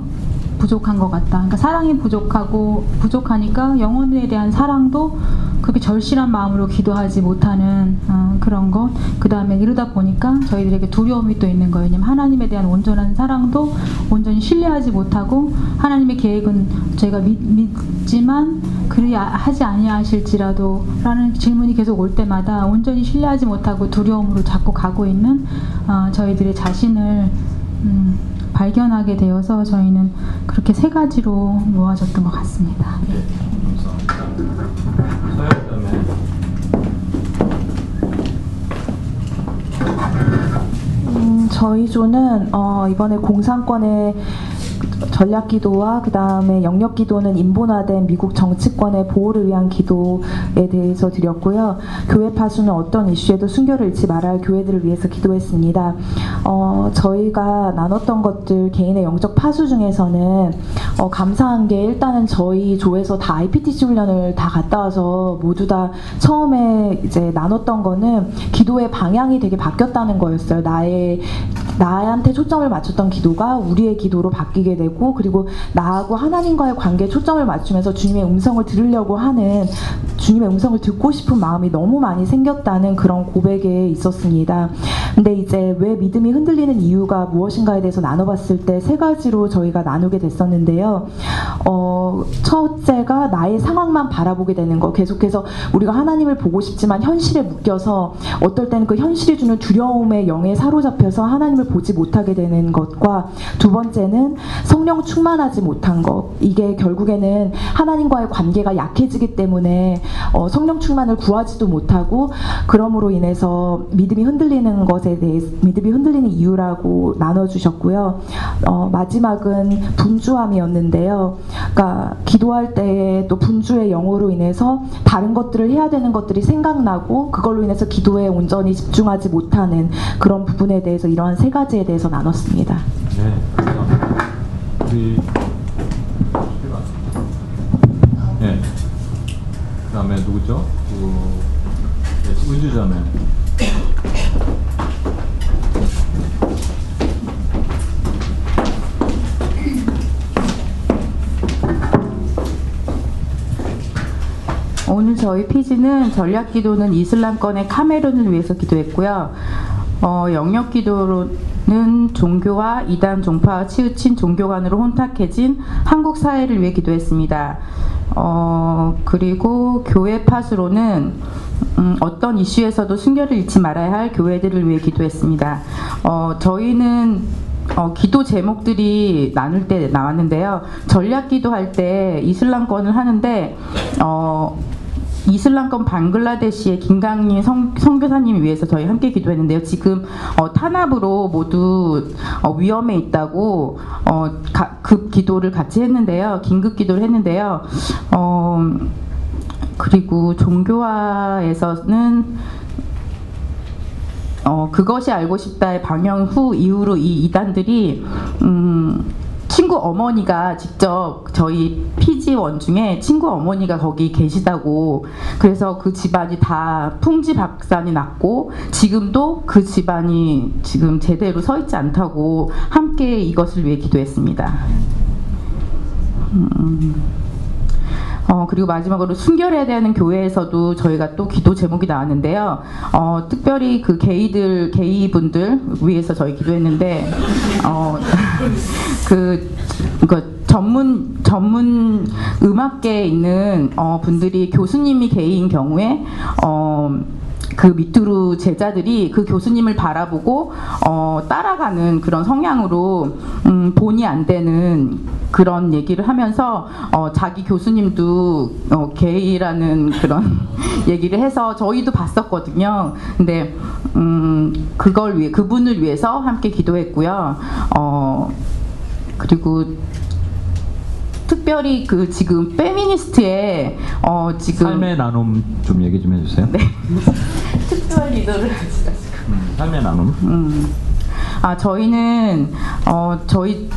Speaker 4: 부족한 것 같다. 그러니까 사랑이 부족하고 부족하니까 영혼에 대한 사랑도 그렇게 절실한 마음으로 기도하지 못하는 어, 그런 것. 그 다음에 이러다 보니까 저희들에게 두려움이 또 있는 거예요. 왜냐면 하나님에 대한 온전한 사랑도 온전히 신뢰하지 못하고 하나님의 계획은 저희가 믿, 믿지만 그리 아- 하지 아니하실지라도 라는 질문이 계속 올 때마다 온전히 신뢰하지 못하고 두려움으로 자꾸 가고 있는 어, 저희들의 자신을 음, 발견하게 되어서 저희는 그렇게 세 가지로 모아졌던 것 같습니다. 네.
Speaker 5: 음, 저희 조는 어, 이번에 공산권의 전략 기도와 그 다음에 영역 기도는 인본화된 미국 정치권의 보호를 위한 기도에 대해서 드렸고요. 교회 파수는 어떤 이슈에도 순결을 잃지 말아야 할 교회들을 위해서 기도했습니다. 어, 저희가 나눴던 것들 개인의 영적 파수 중에서는 어, 감사한 게 일단은 저희 조에서 다 IPTC 훈련을 다 갔다 와서 모두 다 처음에 이제 나눴던 거는 기도의 방향이 되게 바뀌었다는 거였어요. 나의 나한테 초점을 맞췄던 기도가 우리의 기도로 바뀌게 되고 그리고 나하고 하나님과의 관계에 초점을 맞추면서 주님의 음성을 들으려고 하는 주님의 음성을 듣고 싶은 마음이 너무 많이 생겼다는 그런 고백에 있었습니다. 근데 이제 왜 믿음이 흔들리는 이유가 무엇인가에 대해서 나눠봤을 때 세 가지로 저희가 나누게 됐었는데요. 어, 첫째가 나의 상황만 바라보게 되는 거. 계속해서 우리가 하나님을 보고 싶지만 현실에 묶여서 어떨 때는 그 현실이 주는 두려움의 영에 사로잡혀서 하나님을 보지 못하게 되는 것과 두 번째는 성령 충만하지 못한 것. 이게 결국에는 하나님과의 관계가 약해지기 때문에 어, 성령 충만을 구하지도 못하고 그러므로 인해서 믿음이 흔들리는 것에 대해 믿음이 흔들리는 이유라고 나눠주셨고요. 어, 마지막은 분주함이었는데요. 그러니까 기도할 때에 또 분주의 영으로 인해서 다른 것들을 해야 되는 것들이 생각나고 그걸로 인해서 기도에 온전히 집중하지 못하는 그런 부분에 대해서 이러한 세 가지에 대해서 나눴습니다.
Speaker 1: 네. 네. 그다음에 누구죠? 그 네, 은주자매.
Speaker 6: 오늘 저희 피지는 전략 기도는 이슬람권의 카메룬을 위해서 기도했고요. 어, 영역 기도로는 종교와 이단 종파와 치우친 종교관으로 혼탁해진 한국 사회를 위해 기도했습니다. 어, 그리고 교회 파수로는 음, 어떤 이슈에서도 순결을 잃지 말아야 할 교회들을 위해 기도했습니다. 어, 저희는 어, 기도 제목들이 나눌 때 나왔는데요. 전략 기도할 때 이슬람권을 하는데 어, 이슬람권 방글라데시의 김강림 성, 선교사님을 위해서 저희 함께 기도했는데요. 지금 어, 탄압으로 모두 어, 위험에 있다고 어, 가, 급 기도를 같이 했는데요. 긴급 기도를 했는데요. 어, 그리고 종교화에서는 어, 그것이 알고 싶다의 방영 후 이후로 이 이단들이 음, 친구 어머니가 직접 저희 피지원 중에 친구 어머니가 거기 계시다고 그래서 그 집안이 다 풍지 박산이 났고 지금도 그 집안이 지금 제대로 서 있지 않다고 함께 이것을 위해 기도했습니다. 음. 어, 그리고 마지막으로 순결해야 되는 교회에서도 저희가 또 기도 제목이 나왔는데요. 어, 특별히 그 게이들, 게이분들 위해서 저희 기도했는데, 어, 그, 그 전문, 전문 음악계에 있는 어, 분들이 교수님이 게이인 경우에, 어, 그 밑두루 제자들이 그 교수님을 바라보고 어, 따라가는 그런 성향으로 음, 본이 안 되는 그런 얘기를 하면서 어, 자기 교수님도 어, 게이라는 그런 얘기를 해서 저희도 봤었거든요. 근데 음, 그걸 위해 그분을 위해서 함께 기도했고요. 어, 그리고 특별히 그 지금 페미니스트의 어 지금
Speaker 7: 삶의 나눔 좀 얘기 좀 해주세요.
Speaker 6: 네. 특별 리더를
Speaker 7: 음, 삶의 나눔.
Speaker 6: 음. 아 저희는 어 저희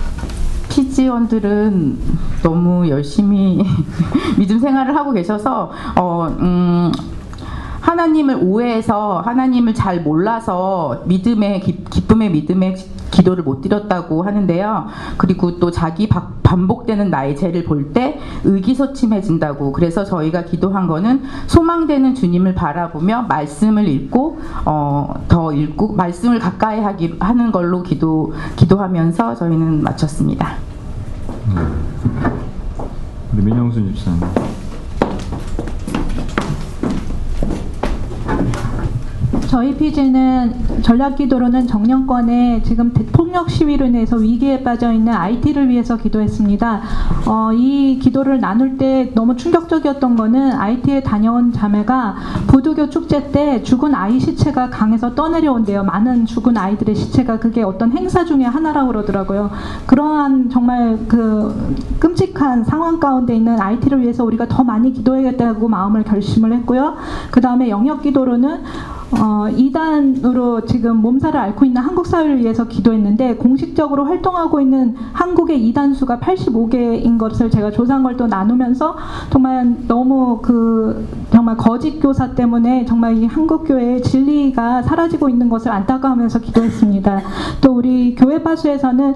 Speaker 6: 피지원들은 너무 열심히 믿음 생활을 하고 계셔서 어 음. 하나님을 오해해서 하나님을 잘 몰라서 믿음의 기, 기쁨의 믿음의 기도를 못 드렸다고 하는데요. 그리고 또 자기 바- 반복되는 나의 죄를 볼 때 의기소침해진다고. 그래서 저희가 기도한 거는 소망되는 주님을 바라보며 말씀을 읽고 어, 더 읽고 말씀을 가까이 하기 하는 걸로 기도 기도하면서 저희는 마쳤습니다.
Speaker 7: 우리 민영순 집사님.
Speaker 4: 저희 피지는 전략기도로는 정령권에 지금 폭력 시위로 인해서 위기에 빠져 있는 IT를 위해서 기도했습니다. 어, 이 기도를 나눌 때 너무 충격적이었던 거는 IT에 다녀온 자매가 부두교 축제 때 죽은 아이 시체가 강에서 떠내려온대요. 많은 죽은 아이들의 시체가 그게 어떤 행사 중에 하나라고 그러더라고요. 그러한 정말 그 끔찍한 상황 가운데 있는 IT를 위해서 우리가 더 많이 기도해야겠다고 마음을 결심을 했고요. 그 다음에 영역 기도로는 어, 이단으로 지금 몸살을 앓고 있는 한국 사회를 위해서 기도했는데 공식적으로 활동하고 있는 한국의 이단 수가 85개인 것을 제가 조사한 걸 또 나누면서 정말 너무 그 정말 거짓 교사 때문에 정말 이 한국 교회의 진리가 사라지고 있는 것을 안타까워하면서 기도했습니다. 또 우리 교회 파수에서는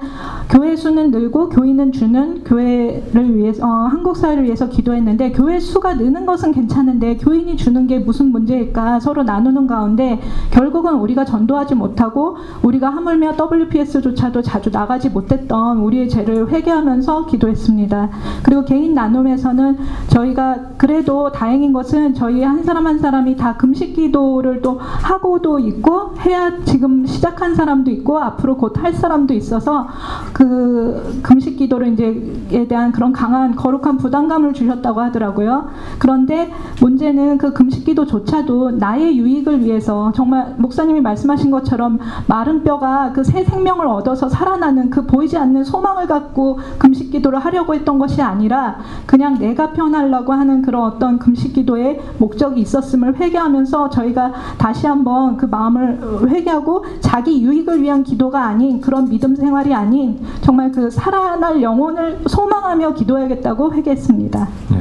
Speaker 4: 교회 수는 늘고 교인은 주는 교회를 위해서 어, 한국 사회를 위해서 기도했는데 교회 수가 느는 것은 괜찮은데 교인이 주는 게 무슨 문제일까 서로 나누는 가 운데 결국은 우리가 전도하지 못하고 우리가 하물며 WPS조차도 자주 나가지 못했던 우리의 죄를 회개하면서 기도했습니다. 그리고 개인 나눔에서는 저희가 그래도 다행인 것은 저희 한 사람 한 사람이 다 금식 기도를 또 하고도 있고 해야 지금 시작한 사람도 있고 앞으로 곧 할 사람도 있어서 그 금식 기도를 이제에 대한 그런 강한 거룩한 부담감을 주셨다고 하더라고요. 그런데 문제는 그 금식 기도조차도 나의 유익을 위해 서 정말 목사님이 말씀하신 것처럼 마른 뼈가 그 새 생명을 얻어서 살아나는 그 보이지 않는 소망을 갖고 금식 기도를 하려고 했던 것이 아니라 그냥 내가 편하려고 하는 그런 어떤 금식 기도의 목적이 있었음을 회개하면서 저희가 다시 한번 그 마음을 회개하고 자기 유익을 위한 기도가 아닌 그런 믿음 생활이 아닌 정말 그 살아날 영혼을 소망하며 기도해야겠다고 회개했습니다.
Speaker 7: 네.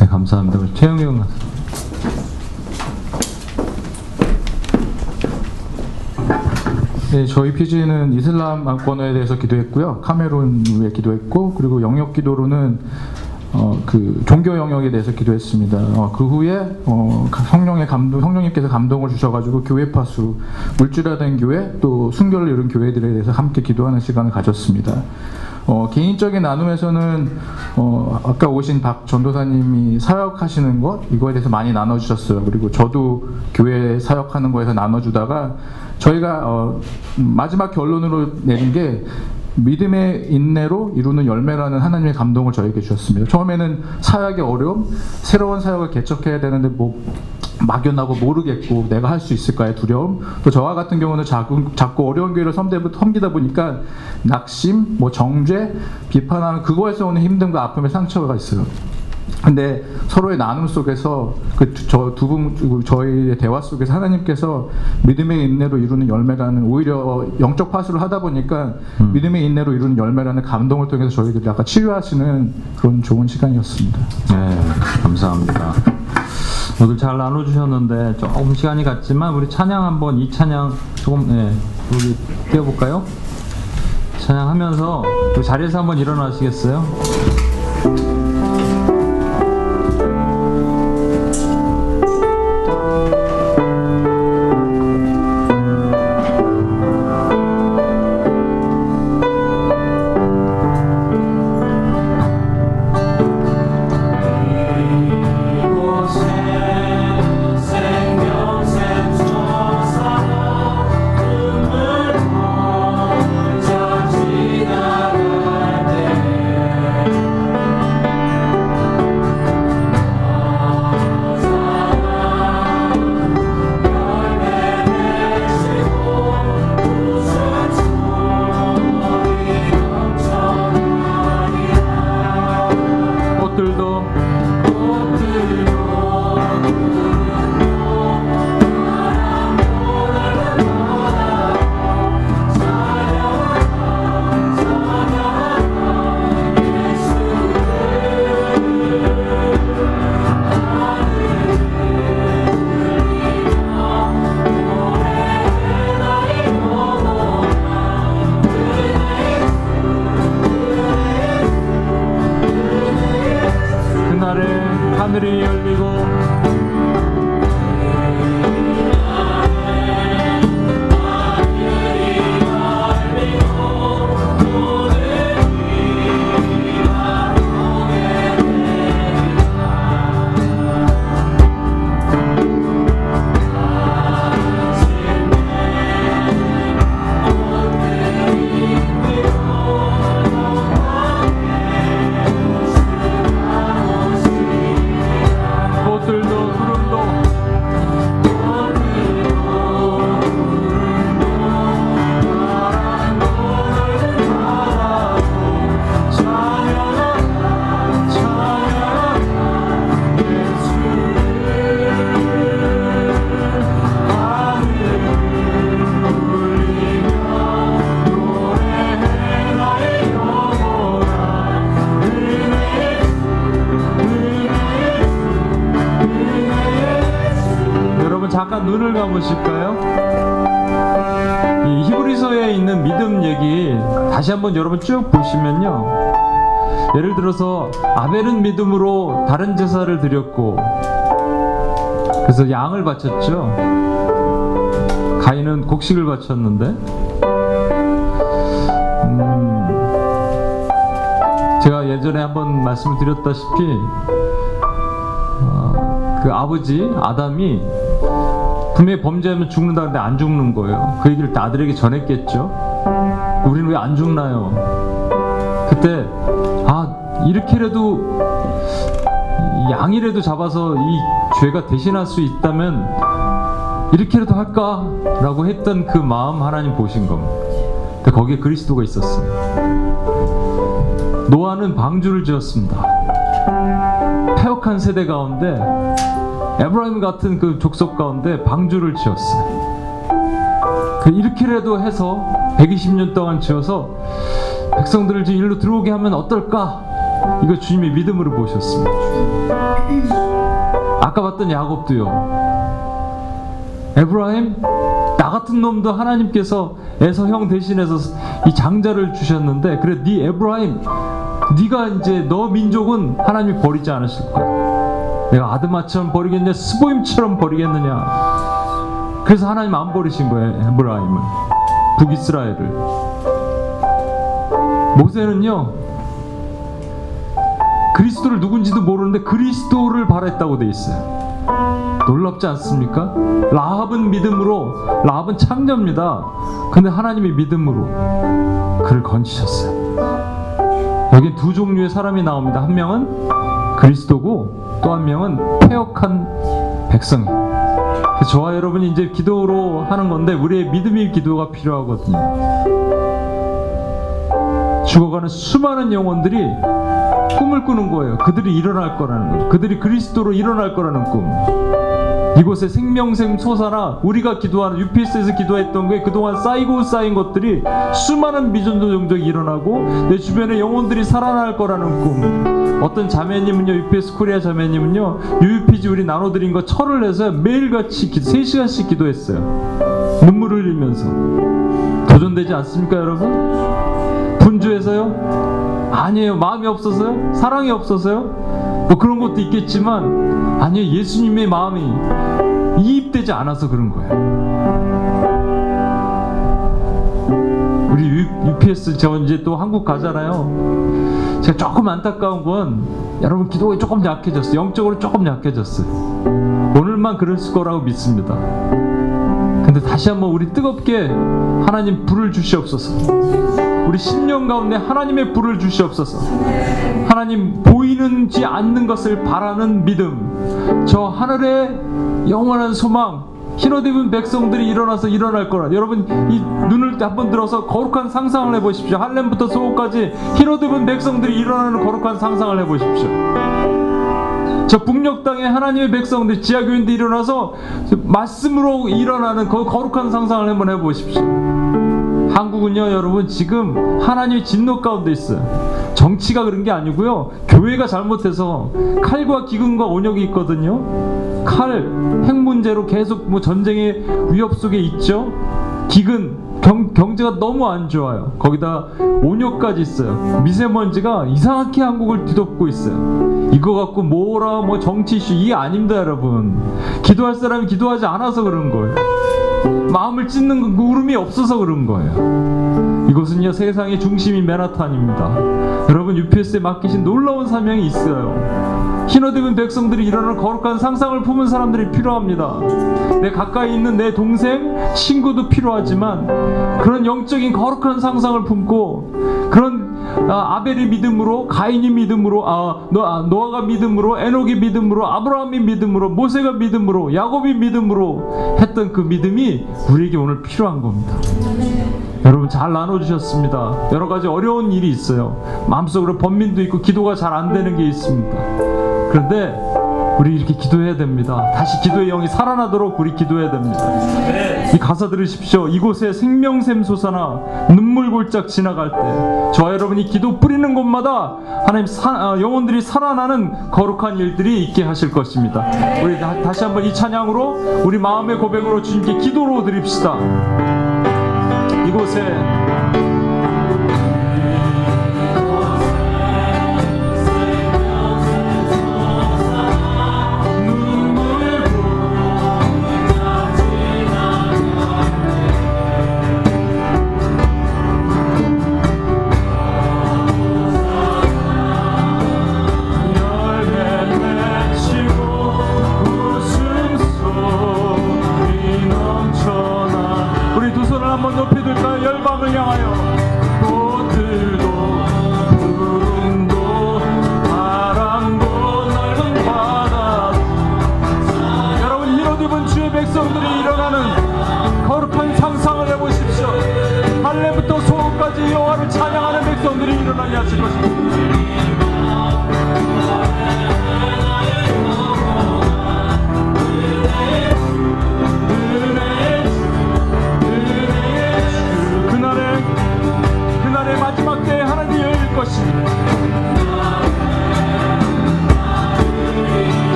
Speaker 7: 네, 감사합니다. 최영경 가수.
Speaker 8: 네, 저희 PG는 이슬람권에 대해서 기도했고요. 카메룬 위에 기도했고, 그리고 영역 기도로는 어, 그 종교 영역에 대해서 기도했습니다. 어, 그 후에 어, 성령의 감동, 성령님께서 감동을 주셔가지고 교회 파수, 물질화된 교회, 또 순결을 이룬 교회들에 대해서 함께 기도하는 시간을 가졌습니다. 어, 개인적인 나눔에서는 어, 아까 오신 박 전도사님이 사역하시는 것 이거에 대해서 많이 나눠주셨어요. 그리고 저도 교회 사역하는 거에서 나눠주다가 저희가 어, 마지막 결론으로 내린 게 믿음의 인내로 이루는 열매라는 하나님의 감동을 저에게 주셨습니다. 처음에는 사역의 어려움, 새로운 사역을 개척해야 되는데 뭐 막연하고 모르겠고 내가 할 수 있을까의 두려움, 또 저와 같은 경우는 자꾸, 자꾸 어려운 교회를 섬기다 보니까 낙심, 뭐 정죄, 비판하는 그거에서 오는 힘듦과 아픔의 상처가 있어요. 근데 서로의 나눔 속에서 그 저 두 분 저희의 대화 속에서 하나님께서 믿음의 인내로 이루는 열매라는 오히려 영적 파수를 하다 보니까
Speaker 7: 음.
Speaker 8: 믿음의 인내로 이루는 열매라는 감동을 통해서 저희들이 약간 치유하시는 그런 좋은 시간이었습니다.
Speaker 7: 네, 감사합니다. 오늘 잘 나눠주셨는데 조금 시간이 갔지만 우리 찬양 한번 이 찬양 조금 네, 우리 띄워볼까요? 찬양하면서 자리에서 한번 일어나시겠어요?
Speaker 1: 감으실까요? 이 히브리서에 있는 믿음 얘기 다시 한번 여러분 쭉 보시면요. 예를 들어서 아벨은 믿음으로 다른 제사를 드렸고 그래서 양을 바쳤죠. 가인은 곡식을 바쳤는데 음, 제가 예전에 한번 말씀을 드렸다시피 어, 그 아버지 아담이 분명히 범죄하면 죽는다는데 안 죽는 거예요. 그 얘기를 다 아들에게 전했겠죠. 우리는 왜 안 죽나요? 그때 아 이렇게라도 이 양이라도 잡아서 이 죄가 대신할 수 있다면 이렇게라도 할까라고 했던 그 마음 하나님 보신 겁니다. 거기에 그리스도가 있었어요. 노아는 방주를 지었습니다. 폐역한 세대 가운데 에브라임 같은 그 족속 가운데 방주를 지었어요. 그 이렇게라도 해서 120년 동안 지어서 백성들을 이제 일로 들어오게 하면 어떨까? 이거 주님의 믿음으로 보셨습니다. 아까 봤던 야곱도요. 에브라임 나 같은 놈도 하나님께서 에서 형 대신해서 이 장자를 주셨는데 그래 네 에브라임 네가 이제 너 민족은 하나님이 버리지 않으실 거야. 내가 아드마처럼 버리겠냐 스보임처럼 버리겠느냐. 그래서 하나님 안 버리신 거예요 에브라임을 북이스라엘을. 모세는요 그리스도를 누군지도 모르는데 그리스도를 바랬다고 돼 있어요. 놀랍지 않습니까? 라합은 믿음으로 라합은 창녀입니다. 근데 하나님의 믿음으로 그를 건지셨어요. 여기 두 종류의 사람이 나옵니다. 한 명은 그리스도고 또 한 명은 폐역한. 그래서 저와 여러분이 이제 기도로 하는 건데 우리의 믿음의 기도가 필요하거든요. 죽어가는 수많은 영혼들이 꿈을 꾸는 거예요. 그들이 일어날 거라는 거죠. 그들이 그리스도로 일어날 거라는 꿈. 이곳에 생명샘 솟아나 우리가 기도하는 UPS에서 기도했던 게 그동안 쌓이고 쌓인 것들이 수많은 미전도 종족이 일어나고 내 주변에 영혼들이 살아날 거라는 꿈. 어떤 자매님은요, UPS 코리아 자매님은요, UPG 우리 나눠드린 거 철을 내서 매일같이 기, 3시간씩 기도했어요. 눈물을 흘리면서. 도전되지 않습니까, 여러분? 분주해서요? 아니에요. 마음이 없어서요? 사랑이 없어서요? 뭐 그런 것도 있겠지만, 아니에요. 예수님의 마음이 이입되지 않아서 그런 거예요. 우리 UPS 저 이제 또 한국 가잖아요. 제가 조금 안타까운 건 여러분 기도가 조금 약해졌어요. 영적으로 조금 약해졌어요. 오늘만 그럴 거라고 믿습니다. 근데 다시 한번 우리 뜨겁게 하나님 불을 주시옵소서. 우리 신령 가운데 하나님의 불을 주시옵소서. 하나님 보이는지 않는 것을 바라는 믿음. 저 하늘의 영원한 소망. 입은 백성들이 일어나서 일어날 거라. 여러분 이 눈을 한번 들어서 거룩한 상상을 해보십시오. 할렘부터 소호까지 입은 백성들이 일어나는 거룩한 상상을 해보십시오. 저 북녘 땅에 하나님의 백성들 지하 교인들이 일어나서 말씀으로 일어나는 그 거룩한 상상을 한번 해보십시오. 한국은요 여러분 지금 하나님의 진노 가운데 있어요. 정치가 그런 게 아니고요. 교회가 잘못해서 칼과 기근과 온역이 있거든요. 칼, 핵 문제로 계속 뭐 전쟁의 위협 속에 있죠. 기근, 경, 경제가 너무 안 좋아요. 거기다 온역까지 있어요. 미세먼지가 이상하게 한국을 뒤덮고 있어요. 이거 갖고 뭐라 뭐 정치 이슈 이게 아닙니다, 여러분. 기도할 사람이 기도하지 않아서 그런 거예요. 마음을 찢는 그 울음이 없어서 그런 거예요. 이곳은요 세상의 중심이 맨하탄입니다. 여러분 UPS에 맡기신 놀라운 사명이 있어요. 흰옷 입은 백성들이 일어나는 거룩한 상상을 품은 사람들이 필요합니다. 내 가까이 있는 내 동생, 친구도 필요하지만 그런 영적인 거룩한 상상을 품고 그런 아, 아벨이 믿음으로 가인이 믿음으로 아, 노, 아, 노아가 믿음으로 에녹이 믿음으로 아브라함이 믿음으로 모세가 믿음으로 야곱이 믿음으로 했던 그 믿음이 우리에게 오늘 필요한 겁니다. 여러분 잘 나눠주셨습니다. 여러 가지 어려운 일이 있어요. 마음속으로 번민도 있고 기도가 잘 안 되는 게 있습니다. 그런데 우리 이렇게 기도해야 됩니다. 다시 기도의 영이 살아나도록 우리 기도해야 됩니다. 이 가사 들으십시오. 이곳에 생명샘 솟아나 눈물 골짝 지나갈 때 저와 여러분이 기도 뿌리는 곳마다 하나님 사, 아, 영혼들이 살아나는 거룩한 일들이 있게 하실 것입니다. 우리 다, 다시 한번 이 찬양으로 우리 마음의 고백으로 주님께 기도로 드립시다. 이곳에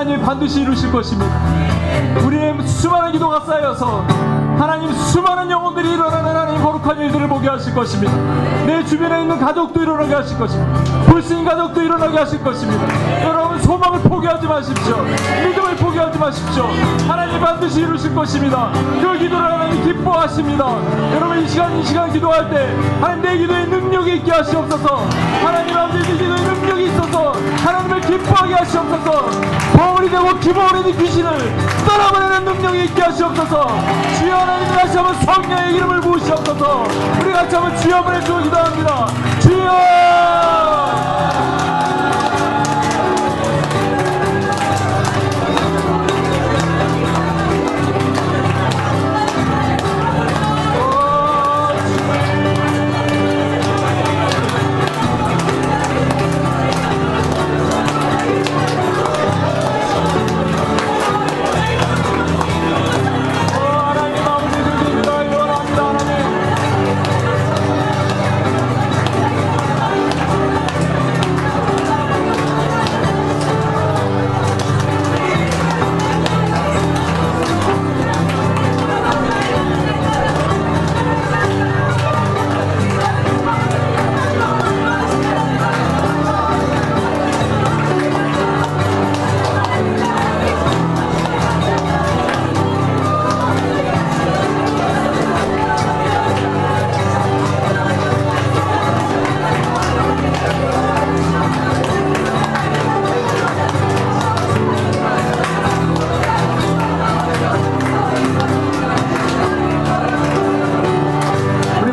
Speaker 1: 하나님이 반드시 이루실 것입니다. 우리의 수많은 기도가 쌓여서 하나님 수많은 영혼들이 일어나는 하나님 거룩한 일들을 보게 하실 것입니다. 내 주변에 있는 가족도 일어나게 하실 것입니다. 불신 가족도 일어나게 하실 것입니다. 여러분 소망을 포기하지 마십시오. 믿음을 포기하지 마십시오. 하나님 반드시 이루실 것입니다. 그 기도를 하나님 기뻐하십니다. 여러분 이 시간 이 시간 기도할 때 하나님 내 기도에 능력이 있게 하시옵소서. 하나님 아버지 내 기도에 능력이 있어서 하나님을 기뻐하게 하시옵소서. 버울이 되고 기버울이 귀신을 떠나보내는 능력이 있게 하시옵소서. 주여 하나님 다시 한번 성령의 이름을 부으시옵소서. 우리 같이 한번 주여 해주고 기도합니다. 주여.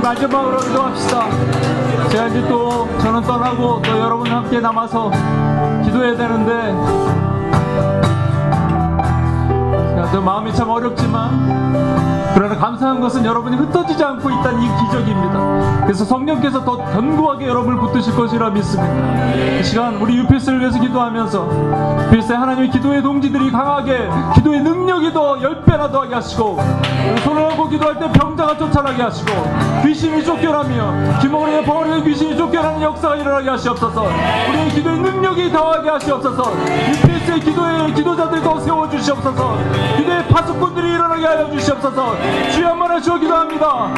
Speaker 1: 마지막으로 기도합시다. 제가 이제 또 저는 떠나고 또 여러분 함께 남아서 기도해야 되는데 저 마음이 참 어렵지만 그러나 감사한 것은 여러분이 흩어지지 않고 있다는 이 기적입니다. 그래서 성령께서 더 견고하게 여러분을 붙드실 것이라 믿습니다. 이 시간 우리 유필스를 위해서 기도하면서 유필스의 하나님의 기도의 동지들이 강하게 기도의 능력이 더 열 배나 더하게 하시고 손을 하고 기도할 때 병자가 쫓아나게 하시고 귀신이 쫓겨나며 기머리에 버리는 귀신이 쫓겨나는 역사가 일어나게 하시옵소서. 우리의 기도의 능력이 더하게 하시옵소서. 유필스의 기도의 기도자들 더 세워주시옵소서. 기도의 파수꾼들이 일어나게 하여 주시옵소서. 주여 한번 하시고 기도합니다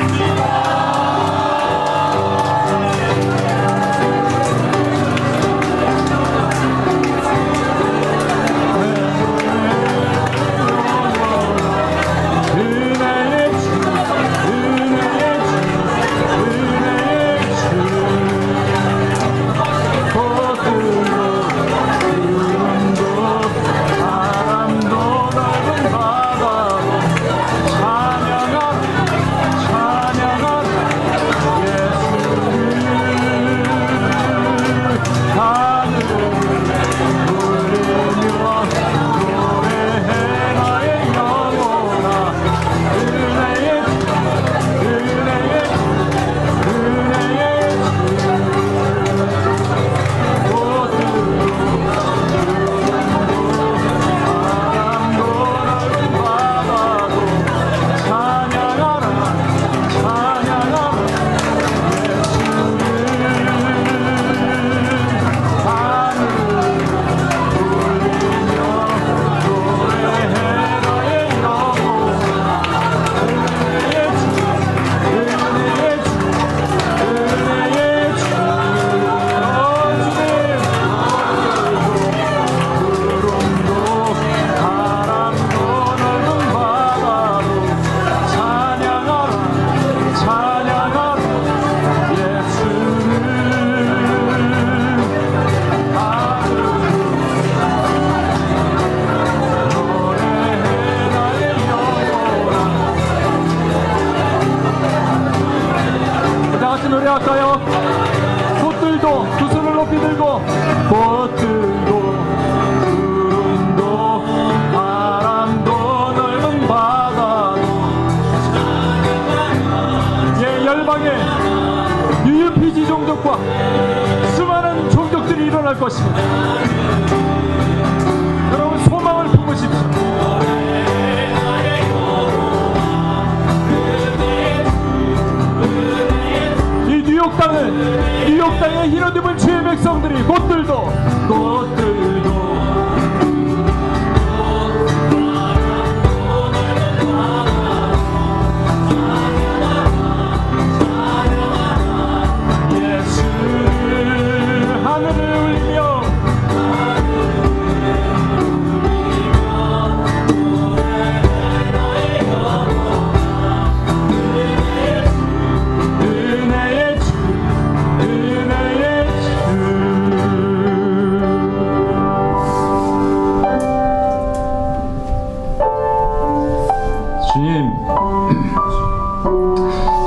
Speaker 1: 주 주님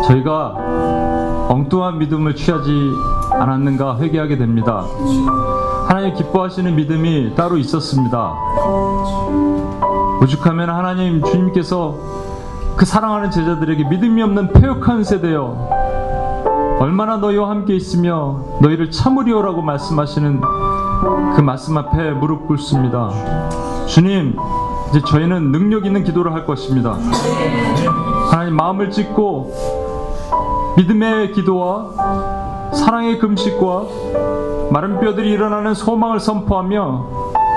Speaker 1: 저희가 엉뚱한 믿음을 취하지 않았는가 회개하게 됩니다. 하나님 기뻐하시는 믿음이 따로 있었습니다. 오죽하면 하나님 주님께서 그 사랑하는 제자들에게 믿음이 없는 폐역한 세대여 얼마나 너희와 함께 있으며 너희를 참으리오라고 말씀하시는 그 말씀 앞에 무릎 꿇습니다. 주님, 이제 저희는 능력 있는 기도를 할 것입니다. 하나님 마음을 찢고 믿음의 기도와 사랑의 금식과 마른 뼈들이 일어나는 소망을 선포하며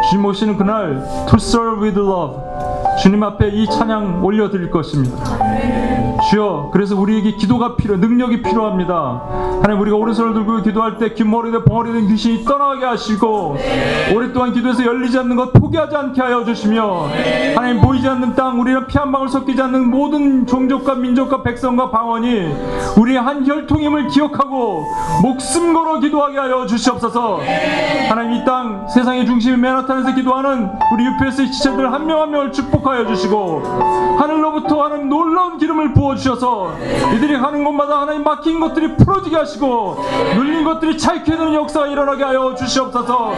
Speaker 1: 주님 오시는 그날 To serve with love 주님 앞에 이 찬양 올려드릴 것입니다. 주여 그래서 우리에게 기도가 필요 능력이 필요합니다. 하나님 우리가 오른손을 들고 기도할 때 귓머리든 벙어리든 귀신이 떠나게 하시고 오랫동안 기도해서 열리지 않는 것 포기하지 않게 하여 주시며 하나님 보이지 않는 땅 우리는 피 한 방울 섞이지 않는 모든 종족과 민족과 백성과 방언이 우리의 한 혈통임을 기억하고 목숨 걸어 기도하게 하여 주시옵소서. 하나님 이 땅 세상의 중심인 맨하탄에서 기도하는 우리 UPS 지체들 한 명 한 명을 축복하여 주시고 하늘로부터 하는 놀라운 기름을 부어 주셔서 이들이 가는 곳마다 하나님 막힌 것들이 풀어지게 하시고 눌린 것들이 찰게 되는 역사가 일어나게 하여 주시옵소서.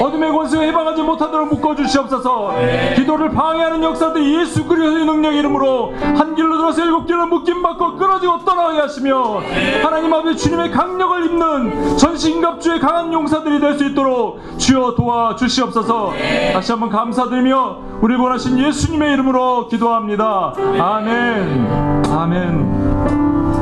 Speaker 1: 어둠의 권세에 해방하지 못하도록 묶어 주시옵소서. 기도를 방해하는 역사들이 예수 그리스도의 능력 이름으로 한 길로 들어서 일곱 길로 묶임 받고 끊어지고 떠나게 하시며 하나님 아버지 주님의 강력을 입는 전신갑주의 강한 용사들이 될 수 있도록 주여 도와 주시옵소서. 다시 한번 감사드리며 우리 원하신 예수님의 이름으로 기도합니다. 아멘 아멘.